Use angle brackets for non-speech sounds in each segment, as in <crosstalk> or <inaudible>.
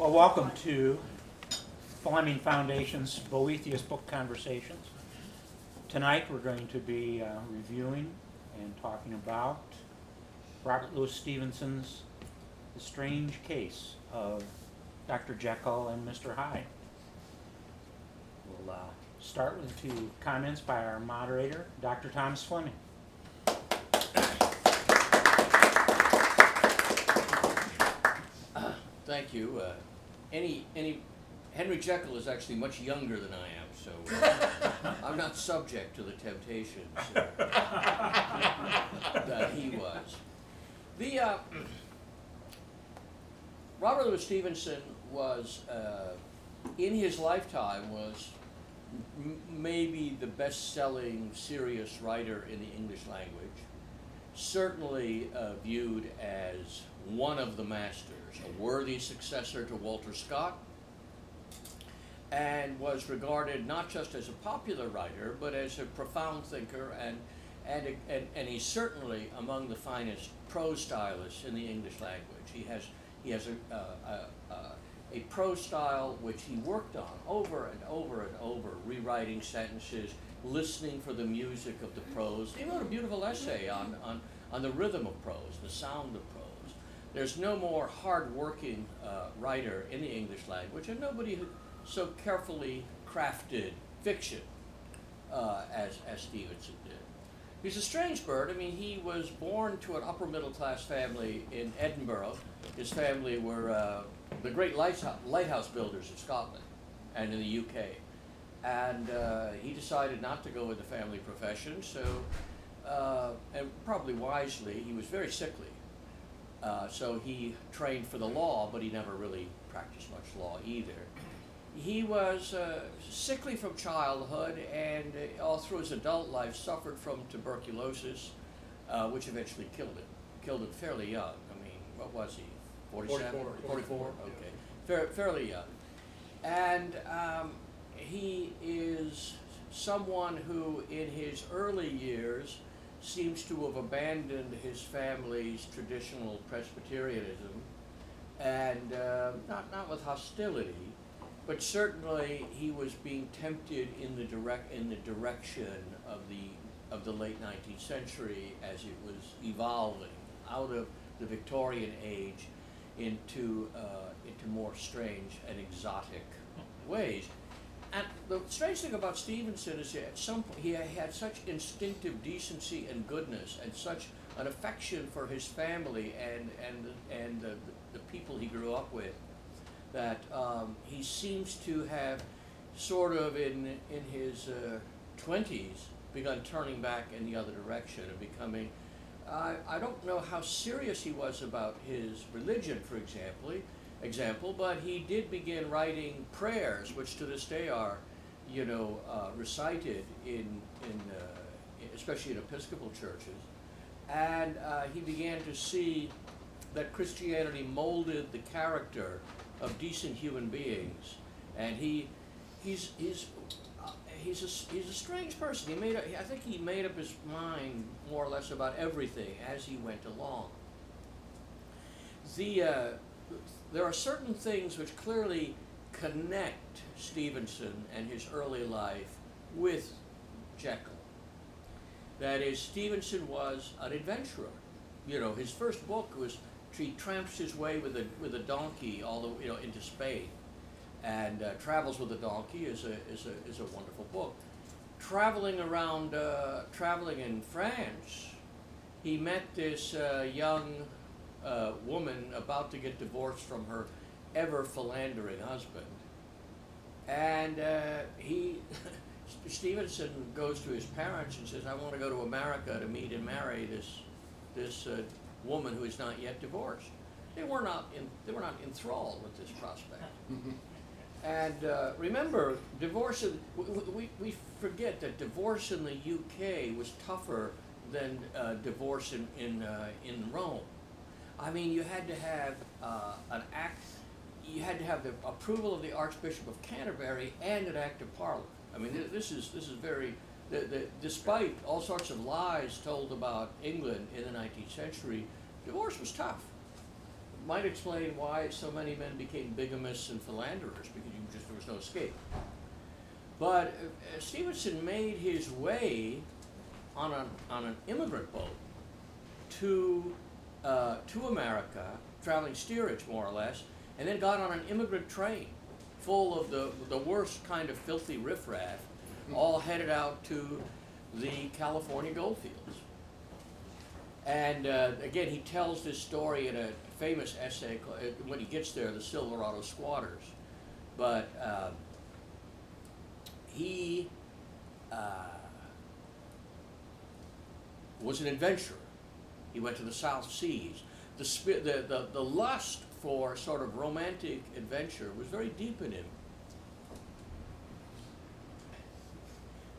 Well, welcome to Fleming Foundation's Boethius Book Conversations. Tonight, we're going to be uh, reviewing and talking about Robert Louis Stevenson's The Strange Case of Dr. Jekyll and Mr. Hyde. We'll uh, start with two comments by our moderator, Dr. Thomas Fleming. Thank you. Uh, any, any, Henry Jekyll is actually much younger than I am, so uh, <laughs> I'm not subject to the temptations <laughs> uh, that he was. The uh, Robert Louis Stevenson was, uh, in his lifetime, was m- maybe the best-selling serious writer in the English language. Certainly uh, viewed as one of the masters, a worthy successor to Walter Scott, and was regarded not just as a popular writer, but as a profound thinker, and, and, and, and he's certainly among the finest prose stylists in the English language. He has, he has a, a, a, a prose style which he worked on over and over and over, rewriting sentences, listening for the music of the prose. He wrote a beautiful essay on, on, on the rhythm of prose, the sound of prose. There's no more hard-working uh, writer in the English language, and nobody who so carefully crafted fiction uh, as, as Stevenson did. He's a strange bird. I mean, he was born to an upper middle class family in Edinburgh. His family were uh, the great lighthouse, lighthouse builders of Scotland and in the UK. And uh, he decided not to go with the family profession, so, uh, and probably wisely, he was very sickly. Uh, so he trained for the law, but he never really practiced much law either. He was uh, sickly from childhood and uh, all through his adult life suffered from tuberculosis, uh, which eventually killed him. Killed him fairly young. I mean, what was he? 47? 44. 44? Okay. Fair, fairly young. And um, he is someone who, in his early years, seems to have abandoned his family's traditional Presbyterianism, and uh, not not with hostility, but certainly he was being tempted in the direct in the direction of the of the late 19th century as it was evolving out of the Victorian age into uh, into more strange and exotic ways. And the strange thing about Stevenson is that at some point he had such instinctive decency and goodness, and such an affection for his family and and and the, the people he grew up with, that um, he seems to have sort of in in his twenties uh, begun turning back in the other direction and becoming. I, I don't know how serious he was about his religion, for example example, but he did begin writing prayers, which to this day are, you know, uh, recited in, in uh, especially in Episcopal churches. And uh, he began to see that Christianity molded the character of decent human beings. And he, he's, he's, uh, he's, a, he's a strange person. He made a, I think he made up his mind more or less about everything as he went along. The, uh, there are certain things which clearly connect Stevenson and his early life with Jekyll. That is, Stevenson was an adventurer. You know, his first book was he tramps his way with a with a donkey all the you know into Spain, and uh, travels with a donkey is a is a is a wonderful book. Traveling around, uh, traveling in France, he met this uh, young uh, woman about to get divorced from her ever philandering husband. And uh, he, <laughs> Stevenson goes to his parents and says, I want to go to America to meet and marry this, this uh, woman who is not yet divorced. They were not, in, they were not enthralled with this prospect. <laughs> and uh, remember, divorce, we, we, we forget that divorce in the UK was tougher than uh, divorce in, in, uh, in Rome. I mean, you had to have uh, an act, you had to have the approval of the Archbishop of Canterbury and an act of Parliament. I mean, this is this is very. The, the, despite all sorts of lies told about England in the 19th century, divorce was tough. might explain why so many men became bigamists and philanderers because you just there was no escape. But uh, Stevenson made his way on an on an immigrant boat to uh, to America, traveling steerage more or less, and then got on an immigrant train full of the the worst kind of filthy riffraff, all headed out to the California goldfields. And uh, again, he tells this story in a famous essay uh, when he gets there, the Silverado Squatters. But uh, he uh, was an adventurer. He went to the South Seas. The, the, the, the lust for sort of romantic adventure was very deep in him.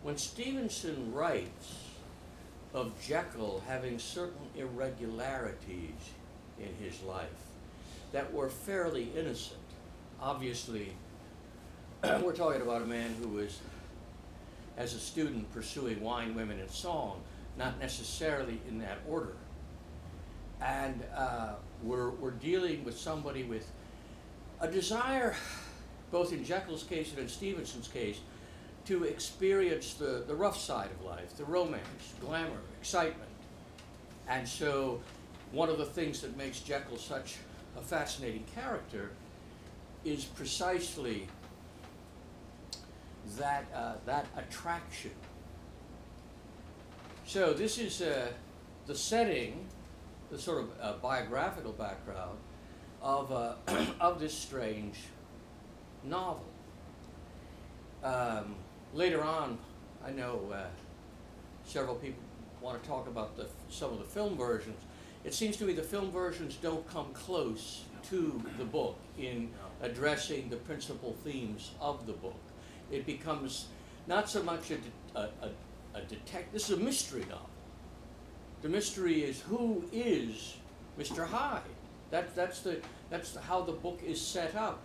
When Stevenson writes of Jekyll having certain irregularities in his life that were fairly innocent, obviously, <clears throat> we're talking about a man who was, as a student, pursuing wine, women, and song, not necessarily in that order. And uh, we're, we're dealing with somebody with a desire, both in Jekyll's case and in Stevenson's case, to experience the, the rough side of life, the romance, glamour, excitement. And so, one of the things that makes Jekyll such a fascinating character is precisely that, uh, that attraction. So, this is uh, the setting, the sort of uh, biographical background of, uh, <clears throat> of this strange novel. Um, later on, I know uh, several people want to talk about the, some of the film versions. It seems to me the film versions don't come close to the book in addressing the principal themes of the book. It becomes not so much a, de- a, a, a detect. This is a mystery novel. The mystery is who is Mr. Hyde. That, that's the, that's how the book is set up.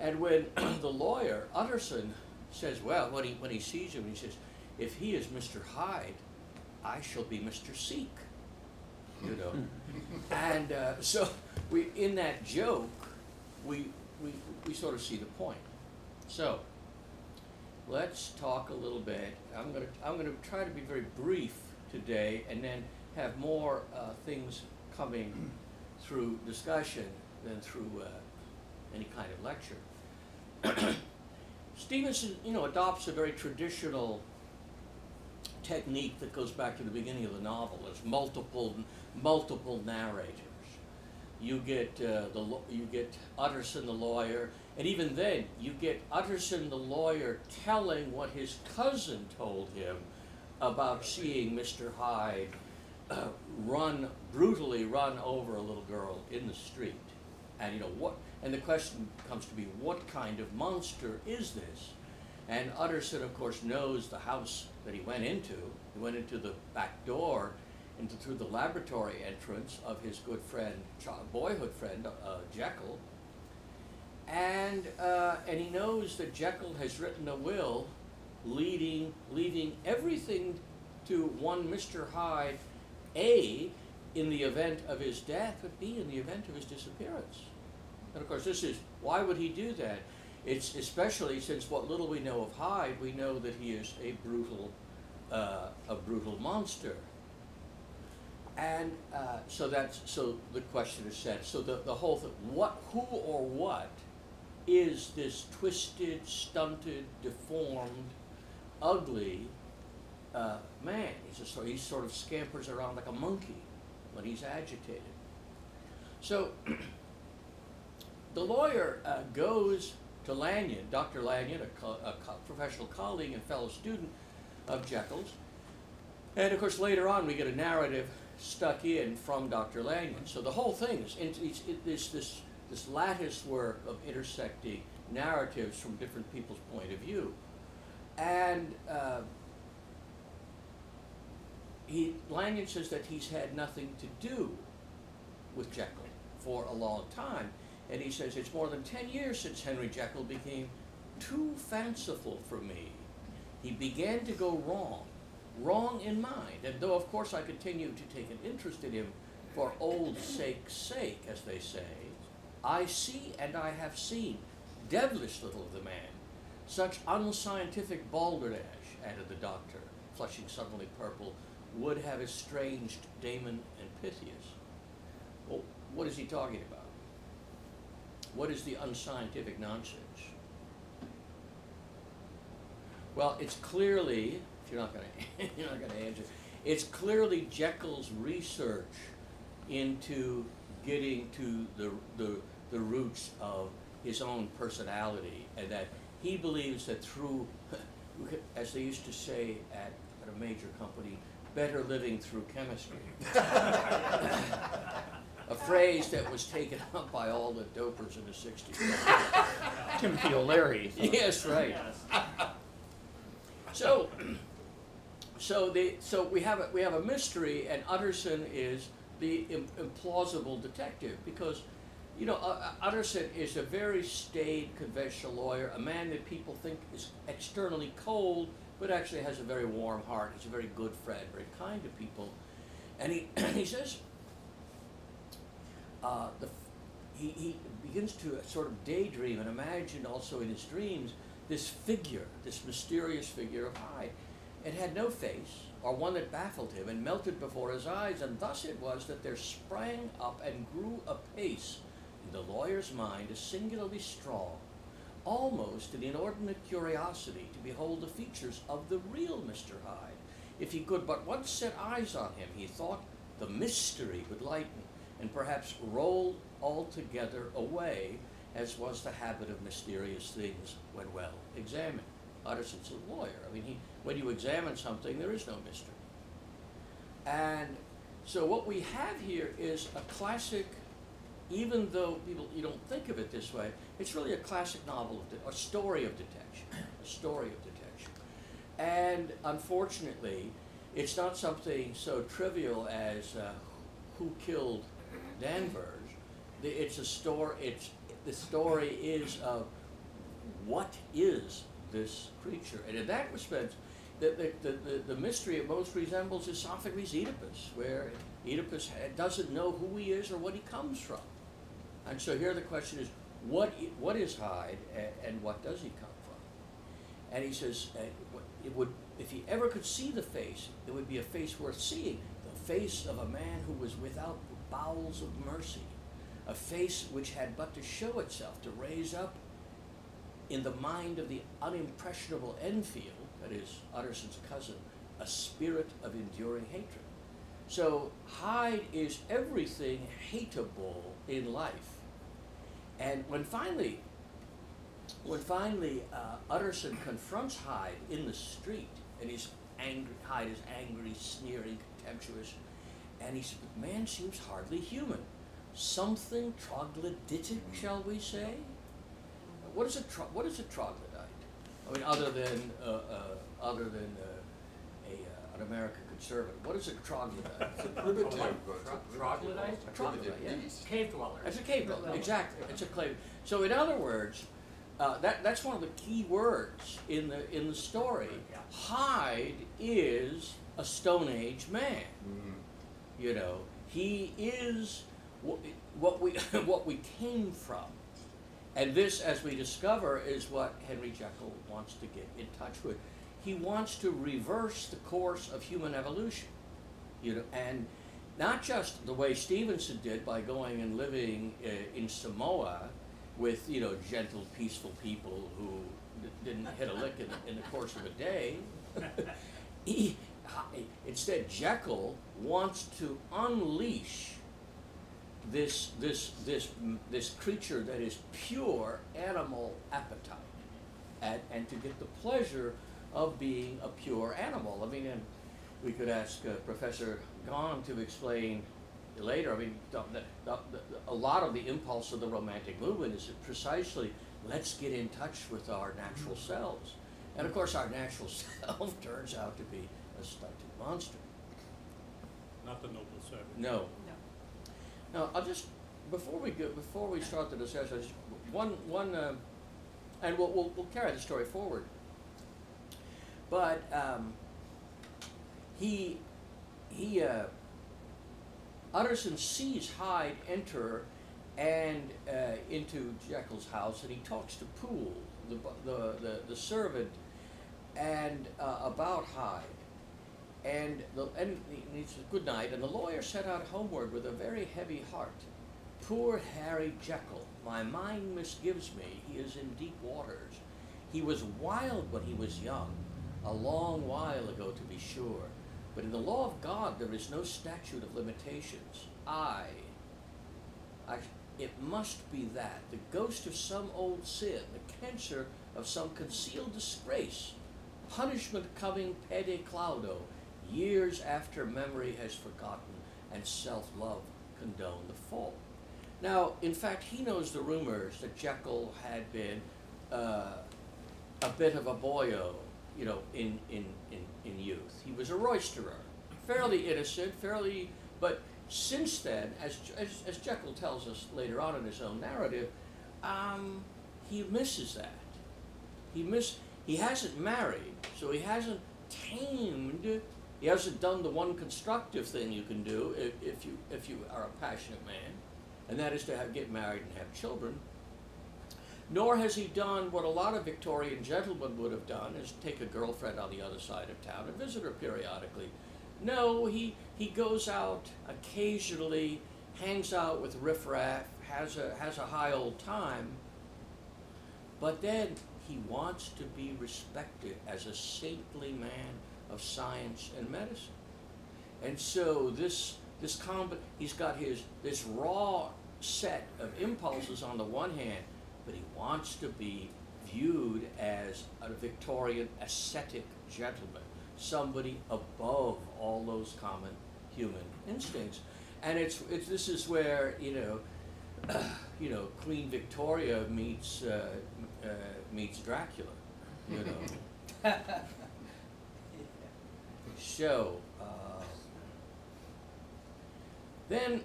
And when <clears throat> the lawyer, Utterson, says, well, when he, when he sees him, he says, if he is Mr. Hyde, I shall be Mr. Seek. You know? and uh, so we, in that joke, we, we, we sort of see the point. So, let's talk a little bit. I'm going to I'm going to try to be very brief today and then have more uh, things coming through discussion than through uh, any kind of lecture. Stevenson, you know, adopts a very traditional technique that goes back to the beginning of the novel. There's multiple, multiple narrators. You get uh, the you get Utterson the lawyer, and even then you get Utterson the lawyer telling what his cousin told him about seeing Mr. Hyde uh, run brutally run over a little girl in the street, and you know what? And the question comes to be, what kind of monster is this? And Utterson, of course, knows the house that he went into. He went into the back door, into through the laboratory entrance of his good friend, boyhood friend, uh, Jekyll. And uh, and he knows that Jekyll has written a will, leading leaving everything to one Mr. Hyde, A, in the event of his death, but B, in the event of his disappearance. And of course, this is why would he do that? It's especially since what little we know of Hyde, we know that he is a brutal, uh, a brutal monster. And uh, so that's so the question is set. So the, the whole thing, what, who or what is this twisted, stunted, deformed, ugly uh, man? He's sort he sort of scampers around like a monkey when he's agitated. So <clears throat> the lawyer uh, goes to Lanyon, Dr. Lanyon, a, co- a co- professional colleague and fellow student of Jekyll's. And of course, later on, we get a narrative stuck in from Dr. Lanyon. So the whole thing is it's, it's, it, this, this, this lattice work of intersecting narratives from different people's point of view. And uh, he, Lanyon says that he's had nothing to do with Jekyll for a long time. And he says, It's more than 10 years since Henry Jekyll became too fanciful for me. He began to go wrong, wrong in mind. And though, of course, I continue to take an interest in him for old sake's sake, as they say, I see and I have seen. Devilish little of the man. Such unscientific balderdash, added the doctor, flushing suddenly purple, would have estranged Damon and Pythias. Well, what is he talking about? What is the unscientific nonsense? Well, it's clearly, if you're not gonna, <laughs> you're not gonna answer, it's clearly Jekyll's research into getting to the, the, the roots of his own personality, and that he believes that through, <laughs> as they used to say at, at a major company, better living through chemistry. <laughs> a phrase that was taken up by all the dopers in the 60s. Timothy O'Leary. yes, right. So, so the so we have a we have a mystery, and Utterson is the Im- implausible detective because, you know, uh, Utterson is a very staid, conventional lawyer, a man that people think is externally cold, but actually has a very warm heart. He's a very good friend, very kind to people, and he <clears throat> he says. Uh, the, he, he begins to sort of daydream and imagine also in his dreams this figure, this mysterious figure of Hyde. It had no face, or one that baffled him and melted before his eyes, and thus it was that there sprang up and grew apace in the lawyer's mind a singularly strong, almost an inordinate curiosity to behold the features of the real Mr. Hyde. If he could but once set eyes on him, he thought the mystery would lighten, and perhaps roll altogether away as was the habit of mysterious things when well examined. Utterson's a lawyer. I mean, he, when you examine something, there is no mystery. And so what we have here is a classic, even though people you don't think of it this way, it's really a classic novel, of de- a story of detection, a story of detection. And unfortunately, it's not something so trivial as uh, who killed Danvers. The- It's a story. It's the story is of what is this creature, and in that respect, the, the, the, the mystery it most resembles is Sophocles' Oedipus, where Oedipus doesn't know who he is or what he comes from. And so here the question is, what, what is Hyde and, and what does he come from? And he says, uh, it would, if he ever could see the face, it would be a face worth seeing, the face of a man who was without bowels of mercy, a face which had but to show itself, to raise up in the mind of the unimpressionable Enfield, that is Utterson's cousin, a spirit of enduring hatred. So Hyde is everything hateable in life. And when finally, when finally uh, Utterson confronts Hyde in the street, and he's angry, Hyde is angry, sneering, contemptuous, and he says, "The man seems hardly human. Something troglodytic, shall we say? What is a tro- what is a troglodyte? I mean, other than uh, uh, other than uh, a uh, an American conservative, what is a troglodyte? <laughs> It's a primitive. Troglodyte? A troglodyte, yeah. Cave dweller. It's a cave dweller, exactly. It's a cave. So in other words, uh, that that's one of the key words in the in the story. Yeah. Hyde is a Stone Age man. Mhm. You know, he is what, what we <laughs> what we came from, and this, as we discover, is what Henry Jekyll wants to get in touch with. He wants to reverse the course of human evolution, you know, and not just the way Stevenson did by going and living uh, in Samoa with you know gentle, peaceful people who didn't hit a lick in, in the course of a day. <laughs> he, instead, Jekyll wants to unleash this this this this creature that is pure animal appetite, and and to get the pleasure of being a pure animal. I mean, and we could ask uh, Professor Gahn to explain later. I mean, the, the, the, a lot of the impulse of the Romantic movement is precisely let's get in touch with our natural selves, and of course, our natural <laughs> self turns out to be a stunted monster. Not the noble savage. No. Now, I'll just before we go before we start the discussion, just one one, uh, and we'll, we'll we'll carry the story forward. But um, he he uh, Utterson sees Hyde enter, and uh, into Jekyll's house, and he talks to Poole, the the the, the servant, and uh, about Hyde. And the and he says good night, and the lawyer set out homeward with a very heavy heart. Poor Harry Jekyll, my mind misgives me. He is in deep waters. He was wild when he was young, a long while ago to be sure. But in the law of God there is no statute of limitations. I, I, it must be that the ghost of some old sin, the cancer of some concealed disgrace, punishment coming pede claudo, years after memory has forgotten and self-love condoned the fault. Now, in fact, he knows the rumors that Jekyll had been uh, a bit of a boyo, you know, in, in, in, in youth. He was a roisterer, fairly innocent, fairly, but since then, as, as, as Jekyll tells us later on in his own narrative, um, he misses that. He miss, he hasn't married, so he hasn't tamed, he hasn't done the one constructive thing you can do if, if you, if you are a passionate man, and that is to have, get married and have children. Nor has he done what a lot of Victorian gentlemen would have done, is take a girlfriend on the other side of town and visit her periodically. No, he, he goes out occasionally, hangs out with riffraff, has a, has a high old time, but then he wants to be respected as a saintly man of science and medicine. And so this this comb he's got his this raw set of impulses on the one hand, but he wants to be viewed as a Victorian ascetic gentleman, somebody above all those common human instincts. And it's, it's this is where you know, <clears throat> you know, Queen Victoria meets uh, uh, meets Dracula, you know. <laughs> So, uh, then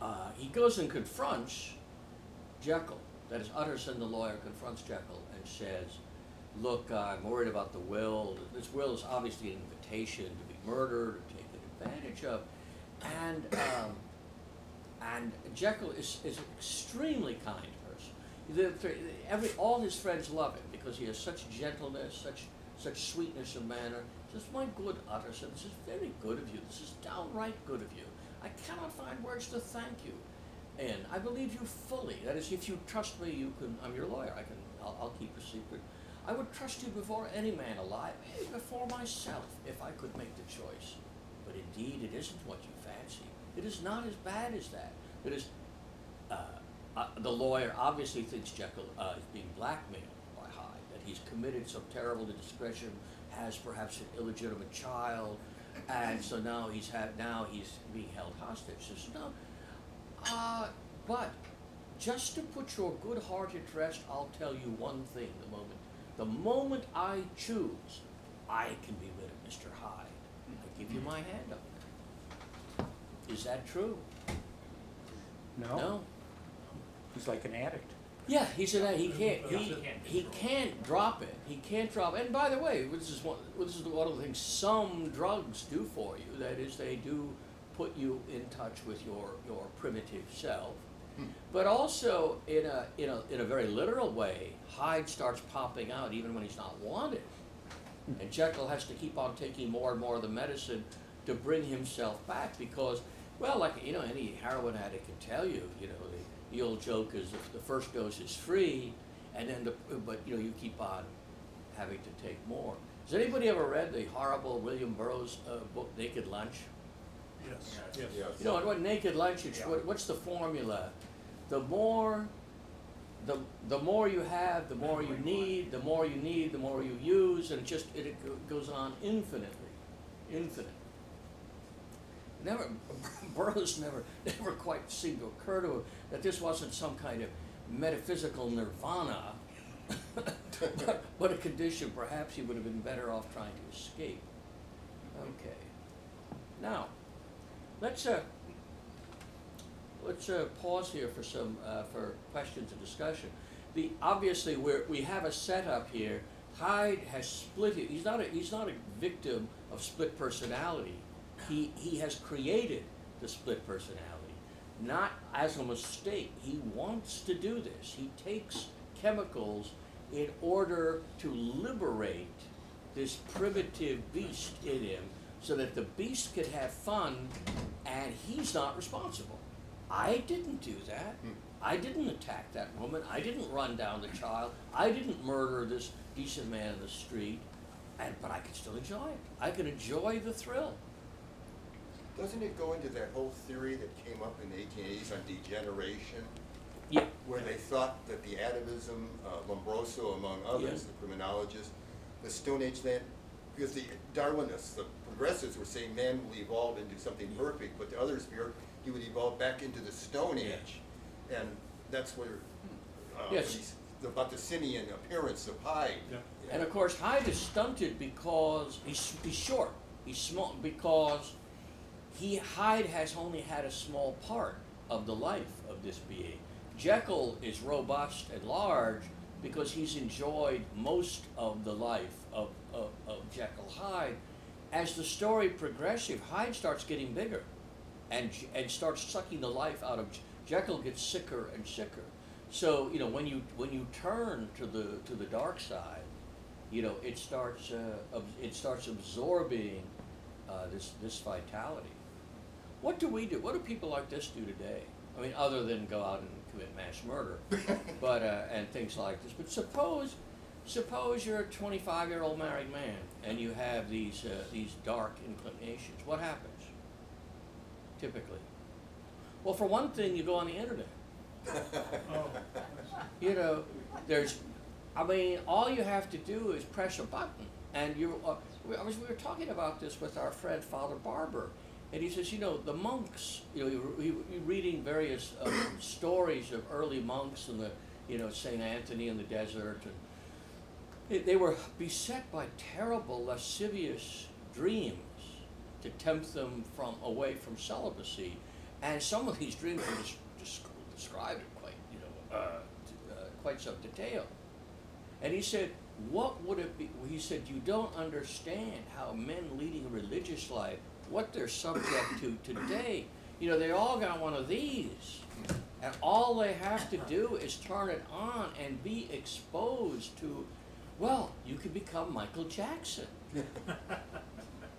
uh, he goes and confronts Jekyll. That is, Utterson, the lawyer, confronts Jekyll and says, Look, I'm worried about the will. This will is obviously an invitation to be murdered or taken advantage of. And, um, and Jekyll is, is an extremely kind person. The, every, all his friends love him because he has such gentleness, such such sweetness of manner. Says, my good Utterson, this is very good of you. This is downright good of you. I cannot find words to thank you. And I believe you fully. That is, if you trust me, you can. I'm your lawyer. I can. I'll, I'll keep a secret. I would trust you before any man alive, before myself, if I could make the choice. But indeed, it isn't what you fancy. It is not as bad as that. It is. Uh, uh, the lawyer obviously thinks Jekyll uh, is being blackmailed by Hyde, that he's committed some terrible indiscretion, has perhaps an illegitimate child, and so now he's had now he's being held hostage. No, uh, but just to put your good heart at rest, I'll tell you one thing. The moment, the moment I choose, I can be rid of Mister Hyde. I give you my hand on that. Is that true? No? No. He's like an addict. Yeah, he said he can't. He, he can't drop it. He can't drop. And by the way, this is one. This is one of the things some drugs do for you. That is, they do put you in touch with your your primitive self. But also, in a in a in a very literal way, Hyde starts popping out even when he's not wanted, and Jekyll has to keep on taking more and more of the medicine to bring himself back because, well, like you know, any heroin addict can tell you, you know, the, the old joke is the, the first dose is free, and then the but you know you keep on having to take more. Has anybody ever read the horrible William Burroughs uh, book Naked Lunch? Yes, yes. yes. You know, what naked lunch, it's, what, what's the formula? The more, the, the more you have, the more you need, the more you need, the more you use, and it just, it, it goes on infinitely, infinite. Never, <laughs> Burroughs never, <laughs> never quite seemed to occur to him that this wasn't some kind of metaphysical nirvana, but, <laughs> but a condition perhaps he would have been better off trying to escape. Okay. Now, let's, uh, let's uh, pause here for some uh, for questions and discussion. The obviously we're, we have a setup here. Hyde has split it. He's not a he's not a victim of split personality. He he has created the split personality. Not as a mistake. He wants to do this. He takes chemicals in order to liberate this primitive beast in him so that the beast could have fun and he's not responsible. I didn't do that. Hmm. I didn't attack that woman. I didn't run down the child. I didn't murder this decent man in the street. And, but I could still enjoy it. I could enjoy the thrill. Doesn't it go into that whole theory that came up in the eighteen eighties on degeneration? Yeah. Where they thought that the atavism, uh, Lombroso among others, Yeah. the criminologists, the Stone Age man, because the Darwinists, the progressives were saying man will evolve into something perfect, but the others feared he would evolve back into the Stone. Age. And that's where, uh, Yes. the simian appearance of Hyde. Yeah. And of course, Hyde is stunted because he's, he's short. He's small because he Hyde has only had a small part of the life of this being. Jekyll is robust and large because he's enjoyed most of the life of, of, of Jekyll Hyde. As the story progresses, Hyde starts getting bigger and, and starts sucking the life out of Jekyll gets sicker and sicker. So you know when you when you turn to the to the dark side, you know it starts uh, it starts absorbing uh, this this vitality. What do we do? What do people like this do today? I mean, other than go out and commit mass murder, <laughs> but uh, and things like this. But suppose suppose you're a 25 year old married man and you have these uh, these dark inclinations. What happens? Typically, well, for one thing, you go on the internet. Oh, <laughs> You know, there's, I mean, all you have to do is press a button, and you. Uh, we, I was, we were talking about this with our friend Father Barber, and he says, you know, the monks. You know, you, you, you're reading various uh, stories of early monks and the, you know, Saint Anthony in the desert, and they, were beset by terrible lascivious dreams to tempt them from away from celibacy, and some of these dreams are just, described in quite, you know, uh, uh, quite some detail. And he said, what would it be? He said, you don't understand how men leading a religious life, what they're subject to today. You know, they all got one of these. And all they have to do is turn it on and be exposed to, well, you could become Michael Jackson. <laughs>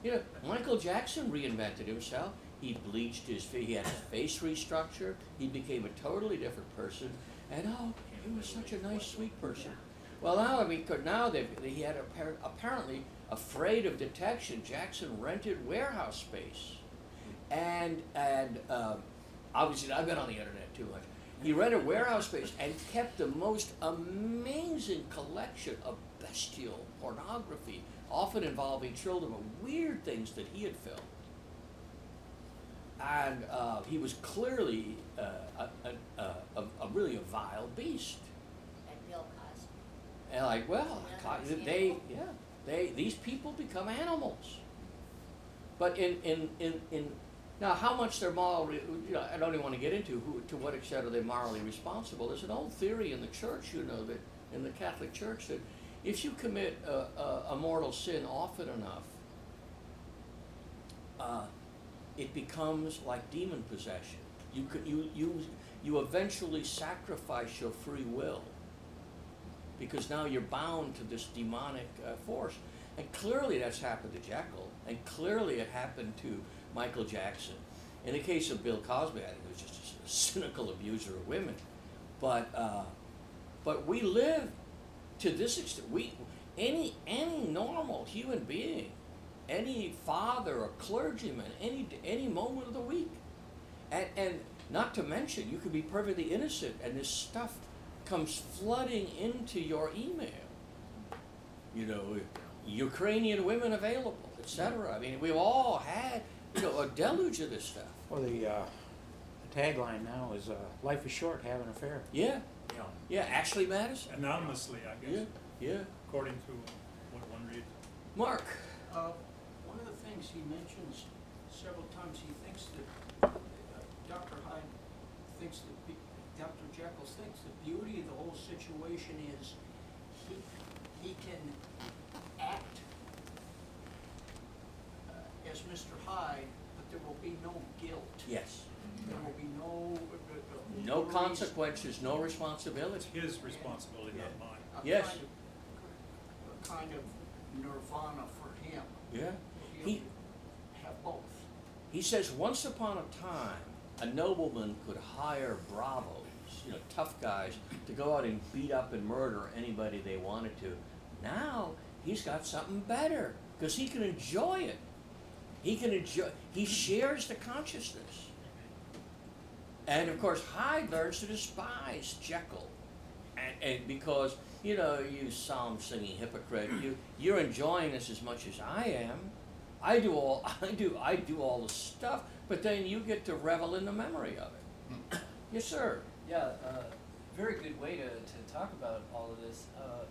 You know, Michael Jackson reinvented himself. He bleached his face. He had his face restructured. He became a totally different person. And oh, he was such a nice, sweet person. Well, now we could now they he had appar- apparently afraid of detection. Jackson rented warehouse space, and and um, obviously I've been on the internet too much. He rented warehouse space and kept the most amazing collection of bestial pornography, often involving children, but weird things that he had filmed. And uh, he was clearly uh, a, a, a, a, really a vile beast. and Bill Cosby. And like, well, Yeah, they, yeah, they, these people become animals. But in, in, in, in now, how much they're morally, you know, I don't even want to get into who, to what extent are they morally responsible. There's an old theory in the church, you know, that in the Catholic Church that if you commit a, a, a mortal sin often enough, uh, it becomes like demon possession. You you, you, you eventually sacrifice your free will because now you're bound to this demonic uh, force. And clearly that's happened to Jekyll, and clearly it happened to Michael Jackson. In the case of Bill Cosby, I think it was just a <laughs> cynical abuser of women. But, uh, but we live to this extent. We, any, any normal human being, any father or clergyman, any, any moment of the week, and, and not to mention, you could be perfectly innocent, and this stuff comes flooding into your email. You know, Ukrainian women available, etc. I mean, we've all had, you know, a deluge of this stuff. Well, the, uh, the tagline now is, uh, life is short, have an affair. Yeah, yeah. yeah, Ashley Madison. Anonymously, I guess, yeah. yeah. according to what one reads. Mark. Uh, One of the things he mentions several times, he thinks that, uh, Dr. Hyde thinks that, be- Dr. Jekyll thinks the beauty of the whole situation is he, he can act uh, as Mr. Hyde, but there will be no guilt. Yes. There will be no. uh, uh, No worries, consequences, no It's responsibility. his responsibility, not mine. a Yes. kind of- A kind of nirvana for him. Yeah. He'll He, have both. he says once upon a time, a nobleman could hire bravos, you know, tough guys, to go out and beat up and murder anybody they wanted to. Now he's got something better because he can enjoy it. He can enjoy. He shares the consciousness. And of course, Hyde learns to despise Jekyll, and, and because you know you psalm singing hypocrite, you you're enjoying this as much as I am. I do all <laughs> I do I do all the stuff, but then you get to revel in the memory of it. Hmm. yes, sir. Yeah, uh, very good way to, to talk about all of this. Uh,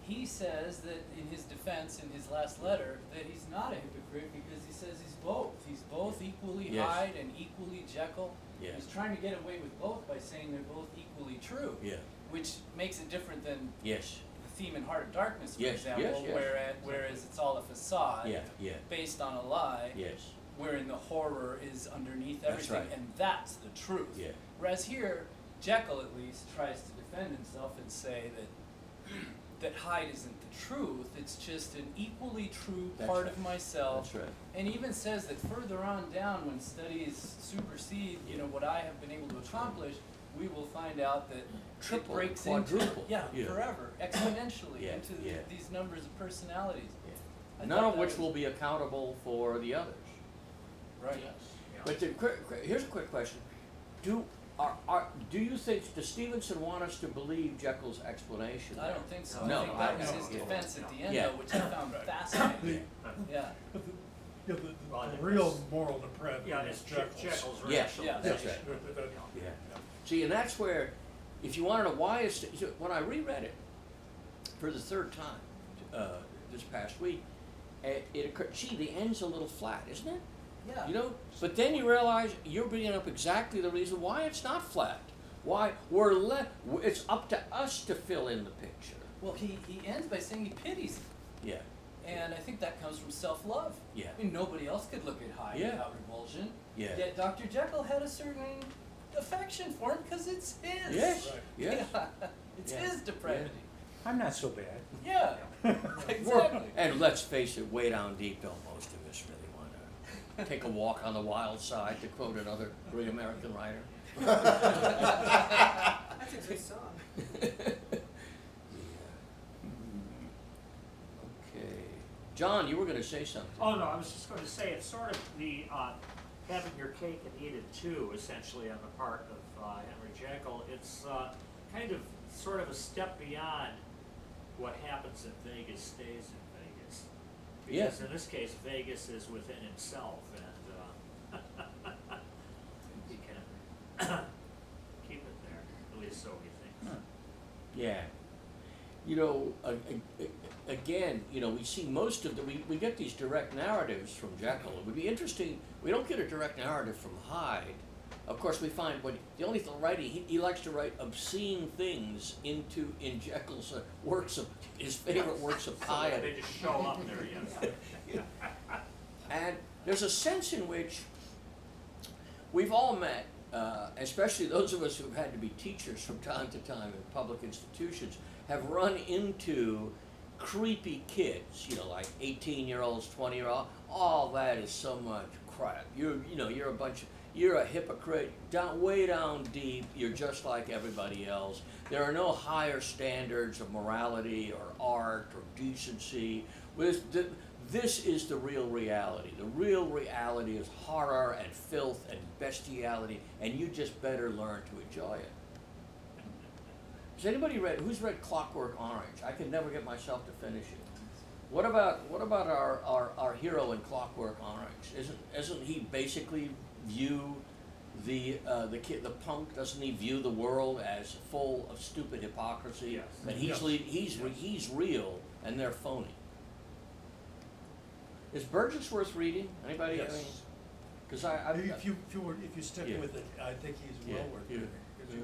he says that in his defense, in his last letter, that he's not a hypocrite because he says he's both. He's both equally Yes. Hyde and equally Jekyll. He's trying to get away with both by saying they're both equally true, Yeah. which makes it different than Yes. the theme in Heart of Darkness, for Yes, example, yes. Whereas, whereas it's all a facade Yeah. Yeah. based on a lie Yes. wherein the horror is underneath everything, right. and that's the truth. Yeah. Whereas here, Jekyll at least tries to defend himself and say that <clears throat> that Hyde isn't the truth; it's just an equally true That's part right. of myself. That's right. And even says that further on down, when studies supersede, you know, what I have been able to accomplish, we will find out that Triple, it breaks quadruple. into yeah, Yeah. forever, <coughs> exponentially Yeah, into yeah. these numbers of personalities. I None of which was- will be accountable for the others. right. Yes. But the, quick, quick- here's a quick question: Do are, are do you think does Stevenson want us to believe Jekyll's explanation? I don't think so. No, I think I that was don't. his defense at the end, Yeah. though, which I found fascinating. Yeah. Yeah, the, the, Well, the real was- moral depravity Yeah, is it's Jekyll's. Jekyll's Yeah, rational. yeah, that's right. That- that- Yeah. yeah. See, and that's where, if you want to know why it's so when I reread it for the third time uh, this past week, it, it occurred. Gee, the end's a little flat, isn't it? Yeah. You know, but then you realize you're bringing up exactly the reason why it's not flat. Why we're le- It's up to us to fill in the picture. Well, he, he ends by saying he pities him. Yeah. And I think that comes from self love. Yeah. I mean, nobody else could look at Hyde Yeah. without revulsion. Yeah. Yet Dr. Jekyll had a certain affection for him because it's his. Yes. Right. Yes. Yeah. <laughs> It's Yeah. his depravity. I'm not so bad. Yeah. <laughs> Exactly. and let's face it, way down deep, don't most of us really want to take a walk on the wild side, to quote another great American writer. That's a good song. Okay. John, you were going to say something. Oh, no, I was just gonna say, it's sort of the, uh, having your cake and eat it too, essentially, on the part of, uh, Henry Jekyll. It's, uh, kind of, sort of a step beyond what happens in Vegas stays in Vegas. Yeah. Because in this case, Vegas is within himself, and, uh, <laughs> he can <coughs> keep it there, at least so he thinks. Yeah. You know, a- a- a- again, you know, we see most of the, we, we get these direct narratives from Jekyll. It would be interesting, we don't get a direct narrative from Hyde. Of course, we find when the only thing writing, he, he likes to write obscene things into, in Jekyll's uh, works of, his favorite works of So piety. they just show up there, yes. <laughs> And there's a sense in which we've all met, uh, especially those of us who've had to be teachers from time to time in public institutions, have run into creepy kids, you know, like 18 year olds, 20 year olds. All that is so much crap. You're, you know, you're a bunch of, you're a hypocrite. Down, way down deep, you're just like everybody else. There are no higher standards of morality or art or decency. This, is the real reality. The real reality is horror and filth and bestiality, and you just better learn to enjoy it. Has anybody read? Who's read Clockwork Orange? I can never get myself to finish it. What about what about our, our, our hero in Clockwork Orange? Isn't isn't he basically view the uh, the kid the punk? Doesn't he view the world as full of stupid hypocrisy? Yes. That he's Yes. le- he's re- he's real and they're phony. Is Burgess worth reading? Anybody? Yes. Because I, I If you, if you were, if you stick Yeah. with it, I think he's Yeah, well worth yeah, reading. 'cause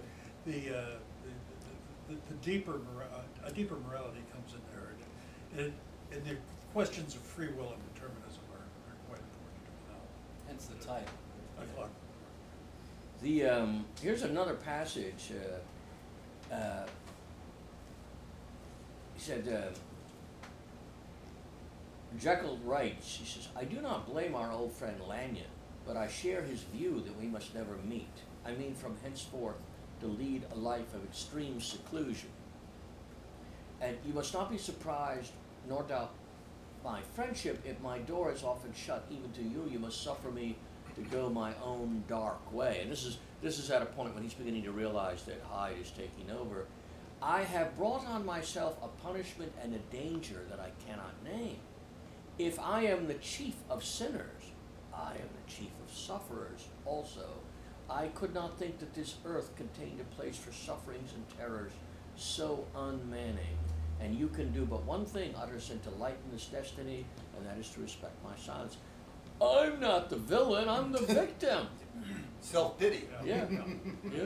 The, uh, the, the, the, the deeper, mora- uh, a deeper morality comes in there. And, and, and the questions of free will and determinism are, are quite important to know. hence the title. O'clock. The um, here's another passage. Uh, uh, he said, uh, Jekyll writes. He says, "I do not blame our old friend Lanyon, but I share his view that we must never meet. I mean, from henceforth, to lead a life of extreme seclusion. And you must not be surprised, nor doubt my friendship if my door is often shut even to you. You must suffer me." To go my own dark way. And this is this is at a point when he's beginning to realize that Hyde is taking over. I have brought on myself a punishment and a danger that I cannot name. If I am the chief of sinners, I am the chief of sufferers also. I could not think that this earth contained a place for sufferings and terrors so unmanning. And you can do but one thing, utter sin to lighten this destiny, and that is to respect my silence. I'm not the villain, I'm the victim. Self pity. Yeah, yeah. yeah.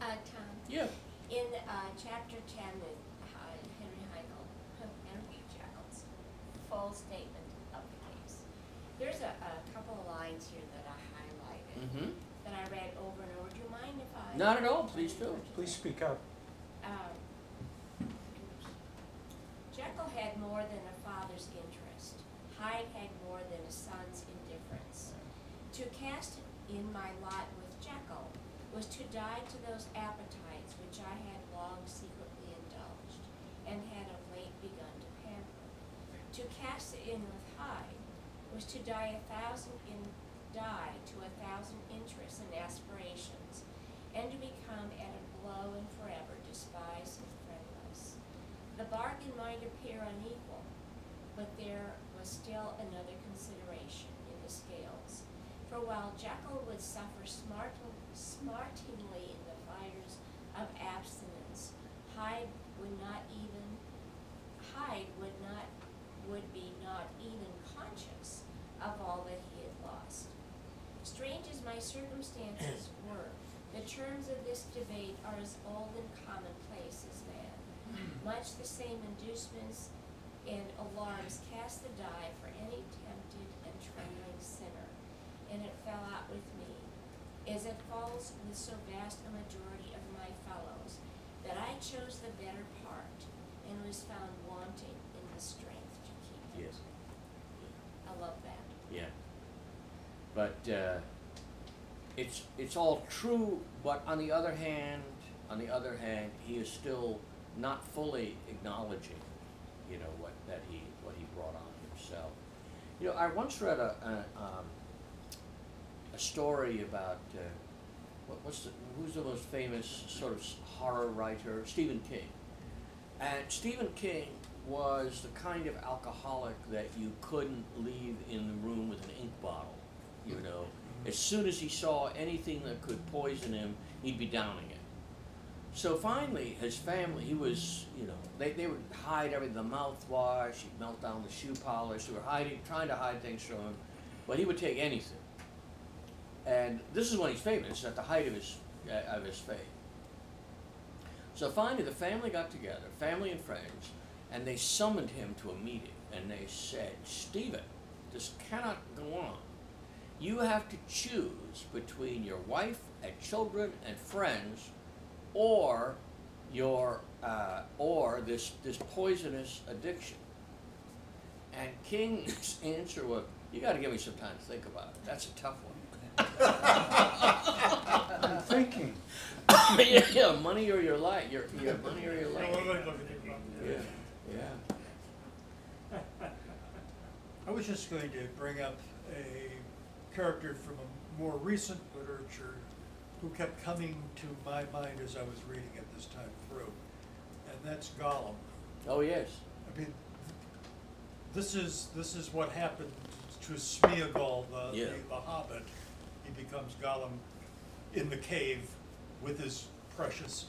Uh, Tom, Yeah. in, uh, chapter ten, in uh, Henry Heigl, Henry Jekyll's full statement of the case, there's a, a couple of lines here that I highlighted, Mm-hmm. that I read over and over. Do you mind if I? Not at all, please do. Please speak up. Um, Jekyll had more than a father's interest. Hyde had more than a son's indifference. To cast in my lot with Jekyll was to die to those appetites which I had long secretly indulged, and had of late begun to pamper. To cast in with Hyde was to die a thousand in die to a thousand interests and aspirations, and to become at a blow and forever despised and. The bargain might appear unequal, but there was still another consideration in the scales. For while Jekyll would suffer smart, smartingly in the fires of abstinence, Hyde would not even Hyde would not would be not even conscious of all that he had lost. Strange as my circumstances were, the terms of this debate are as old and commonplace as. Much the same inducements and alarms cast the die for any tempted and trembling sinner, and it fell out with me, as it falls with so vast a majority of my fellows, that I chose the better part, and was found wanting in the strength to keep it. Yes. I love that. Yeah. But uh, it's it's all true, but on the other hand, on the other hand, he is still not fully acknowledging, you know, what that he what he brought on himself. You know, I once read a a, um, a story about uh, what, what's the, who's the most famous sort of horror writer? Stephen King. And Stephen King was the kind of alcoholic that you couldn't leave in the room with an ink bottle. You know, as soon as he saw anything that could poison him, he'd be downing it. So finally, his family, he was, you know, they, they would hide everything, the mouthwash, he'd melt down the shoe polish, they were hiding, trying to hide things from him, but he would take anything. And this is when he's famous, at the height of his, uh, of his fame. So finally, the family got together, family and friends, and they summoned him to a meeting. And they said, Stephen, this cannot go on. You have to choose between your wife and children and friends, or your uh, or this this poisonous addiction. And King's <laughs> answer was, "You got to give me some time to think about it. That's a tough one." I'm thinking. <laughs> yeah, yeah, money or your life. Your, your money or your life. wait, wait, look at it. Yeah, yeah. I was just going to bring up a character from a more recent literature who kept coming to my mind as I was reading it this time through, and that's Gollum. Oh yes. I mean, this is, this is what happened to Smeagol, the, Yeah. the, the Hobbit. He becomes Gollum in the cave with his precious,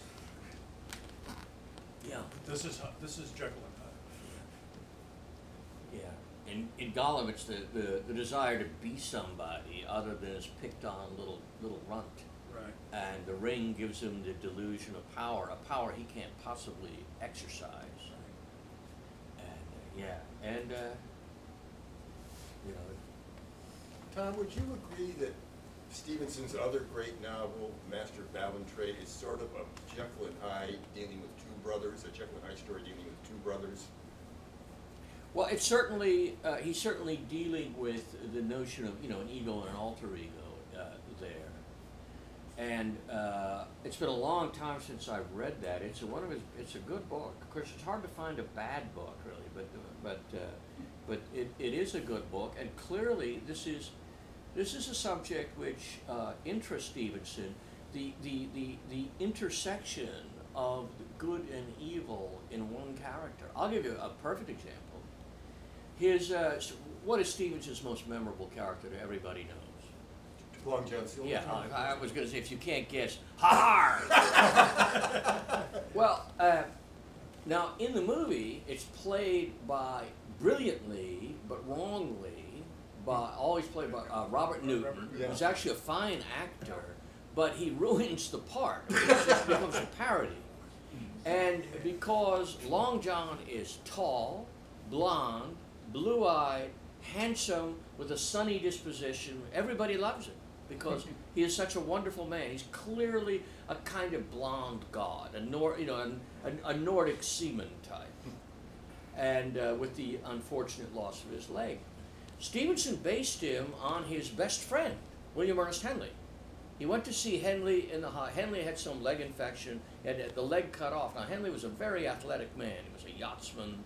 Yeah. this is, Hu- this is Jekyll and Hyde. Yeah. In in Gollum, it's the, the, the desire to be somebody other than his picked on little little runt. And the ring gives him the delusion of power, a power he can't possibly exercise. And uh, yeah, and uh, you know, Tom, would you agree that Stevenson's other great novel, Master of Ballantrae, is sort of a Jekyll and Hyde dealing with two brothers, a Jekyll and Hyde story dealing with two brothers? well, it's certainly uh, he's certainly dealing with the notion of you know an ego and an alter ego and uh, it's been a long time since I've read that. It's a, one of his. It's a good book. Of course, it's hard to find a bad book really, but but uh, but it, it is a good book, and clearly this is this is a subject which uh, interests Stevenson. The, the, the, the intersection of good and evil in one character. I'll give you a perfect example. His, uh, what is Stevenson's most memorable character that everybody knows? Long John? Yeah, I, I was going to say, if you can't guess, ha ha! <laughs> well, uh, now in the movie, it's played by brilliantly but wrongly by always played by uh, Robert Newton. Yeah. He's actually a fine actor, but he ruins the part. It just becomes a parody. And because Long John is tall, blonde, blue eyed, handsome, with a sunny disposition, everybody loves him because he is such a wonderful man. He's clearly a kind of blonde god, a Nor- you know, an, a, a Nordic seaman type, and uh, with the unfortunate loss of his leg. Stevenson based him on his best friend, William Ernest Henley. He went to see Henley in the Henley had some leg infection, had the leg cut off. Now Henley was a very athletic man. He was a yachtsman,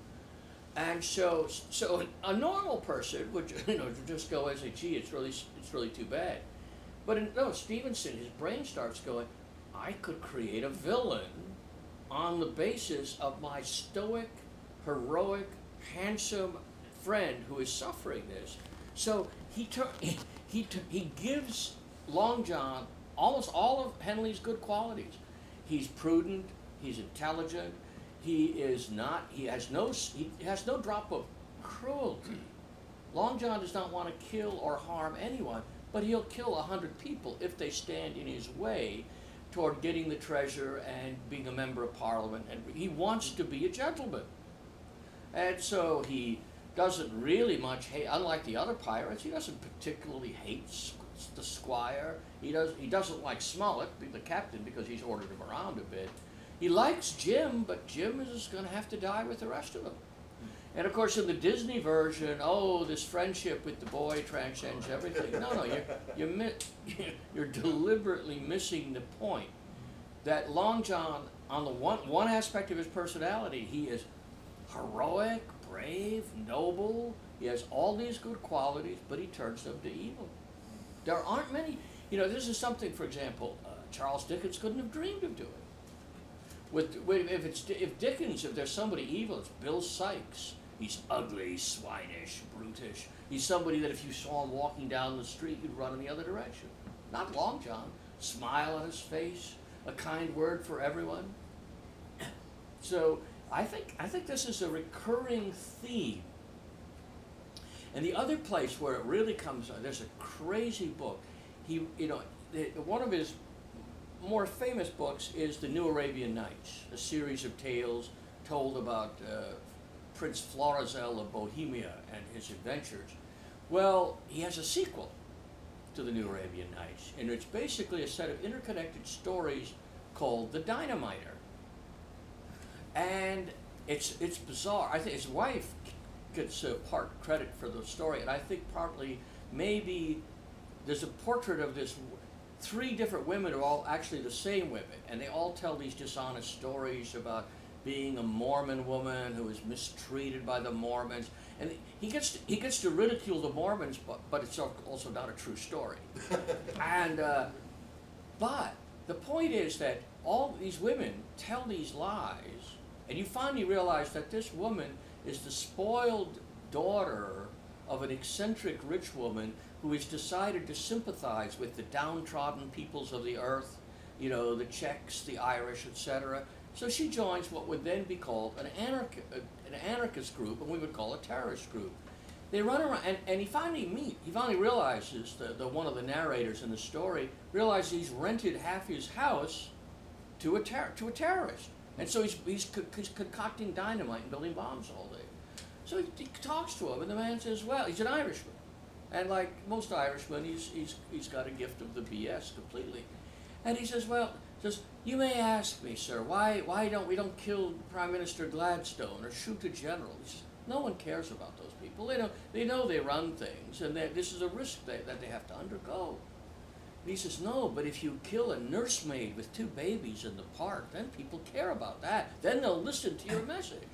and so so a normal person would <laughs> you know just go and say, "Gee, it's really it's really too bad." But in, no, Stevenson, his brain starts going, "I could create a villain on the basis of my stoic, heroic, handsome friend who is suffering this." So he tur- <laughs> he he, he gives Long John almost all of Henley's good qualities. He's prudent. He's intelligent. He is not. He has no. He has no drop of cruelty. Long John does not want to kill or harm anyone, but he'll kill a hundred people if they stand in his way toward getting the treasure and being a member of parliament. And he wants to be a gentleman. And so he doesn't really much hate, unlike the other pirates, he doesn't particularly hate the squire. He, does, he doesn't like Smollett, the captain, because he's ordered him around a bit. He likes Jim, but Jim is going to have to die with the rest of them. And of course, in the Disney version, oh, this friendship with the boy transcends everything. No, no, you're, you're, mi- <laughs> you're deliberately missing the point that Long John, on the one, one aspect of his personality, he is heroic, brave, noble. He has all these good qualities, but he turns them to evil. There aren't many, you know, this is something, for example, uh, Charles Dickens couldn't have dreamed of doing. With, if it's if Dickens, if there's somebody evil, it's Bill Sikes. He's ugly, swinish, brutish. He's somebody that if you saw him walking down the street, you'd run in the other direction. Not Long John. Smile on his face, a kind word for everyone. <clears throat> So I think I think this is a recurring theme. And the other place where it really comes, there's a crazy book. He, you know, one of his more famous books is The New Arabian Nights, a series of tales told about uh, Prince Florizel of Bohemia and his adventures. Well, he has a sequel to The New Arabian Nights, and it's basically a set of interconnected stories called The Dynamiter. And it's it's bizarre. I think his wife gets uh, part credit for the story, and I think partly maybe there's a portrait of this three different women are all actually the same women, and they all tell these dishonest stories about being a Mormon woman who is mistreated by the Mormons, and he gets to, he gets to ridicule the Mormons, but but it's also not a true story, <laughs> and. Uh, but the point is that all these women tell these lies, and you finally realize that this woman is the spoiled daughter of an eccentric rich woman who has decided to sympathize with the downtrodden peoples of the earth, you know, the Czechs, the Irish, etc. So she joins what would then be called an, anarch- an anarchist group, and we would call a terrorist group. they run around, and, and he finally meet. He finally realizes the, the one of the narrators in the story realizes he's rented half his house to a ter- to a terrorist, and so he's he's, co- he's concocting dynamite and building bombs all day. So he, he talks to him, and the man says, "Well, he's an Irishman, and like most Irishmen, he's he's he's got a gift of the BS completely." And he says, "Well, says you may ask me, sir, why why don't we don't kill Prime Minister Gladstone or shoot a general?" He says, "No one cares about those people. They know they know they run things, and that this is a risk they, that they have to undergo." And he says, "No, but if you kill a nursemaid with two babies in the park, then people care about that. Then they'll listen to your message."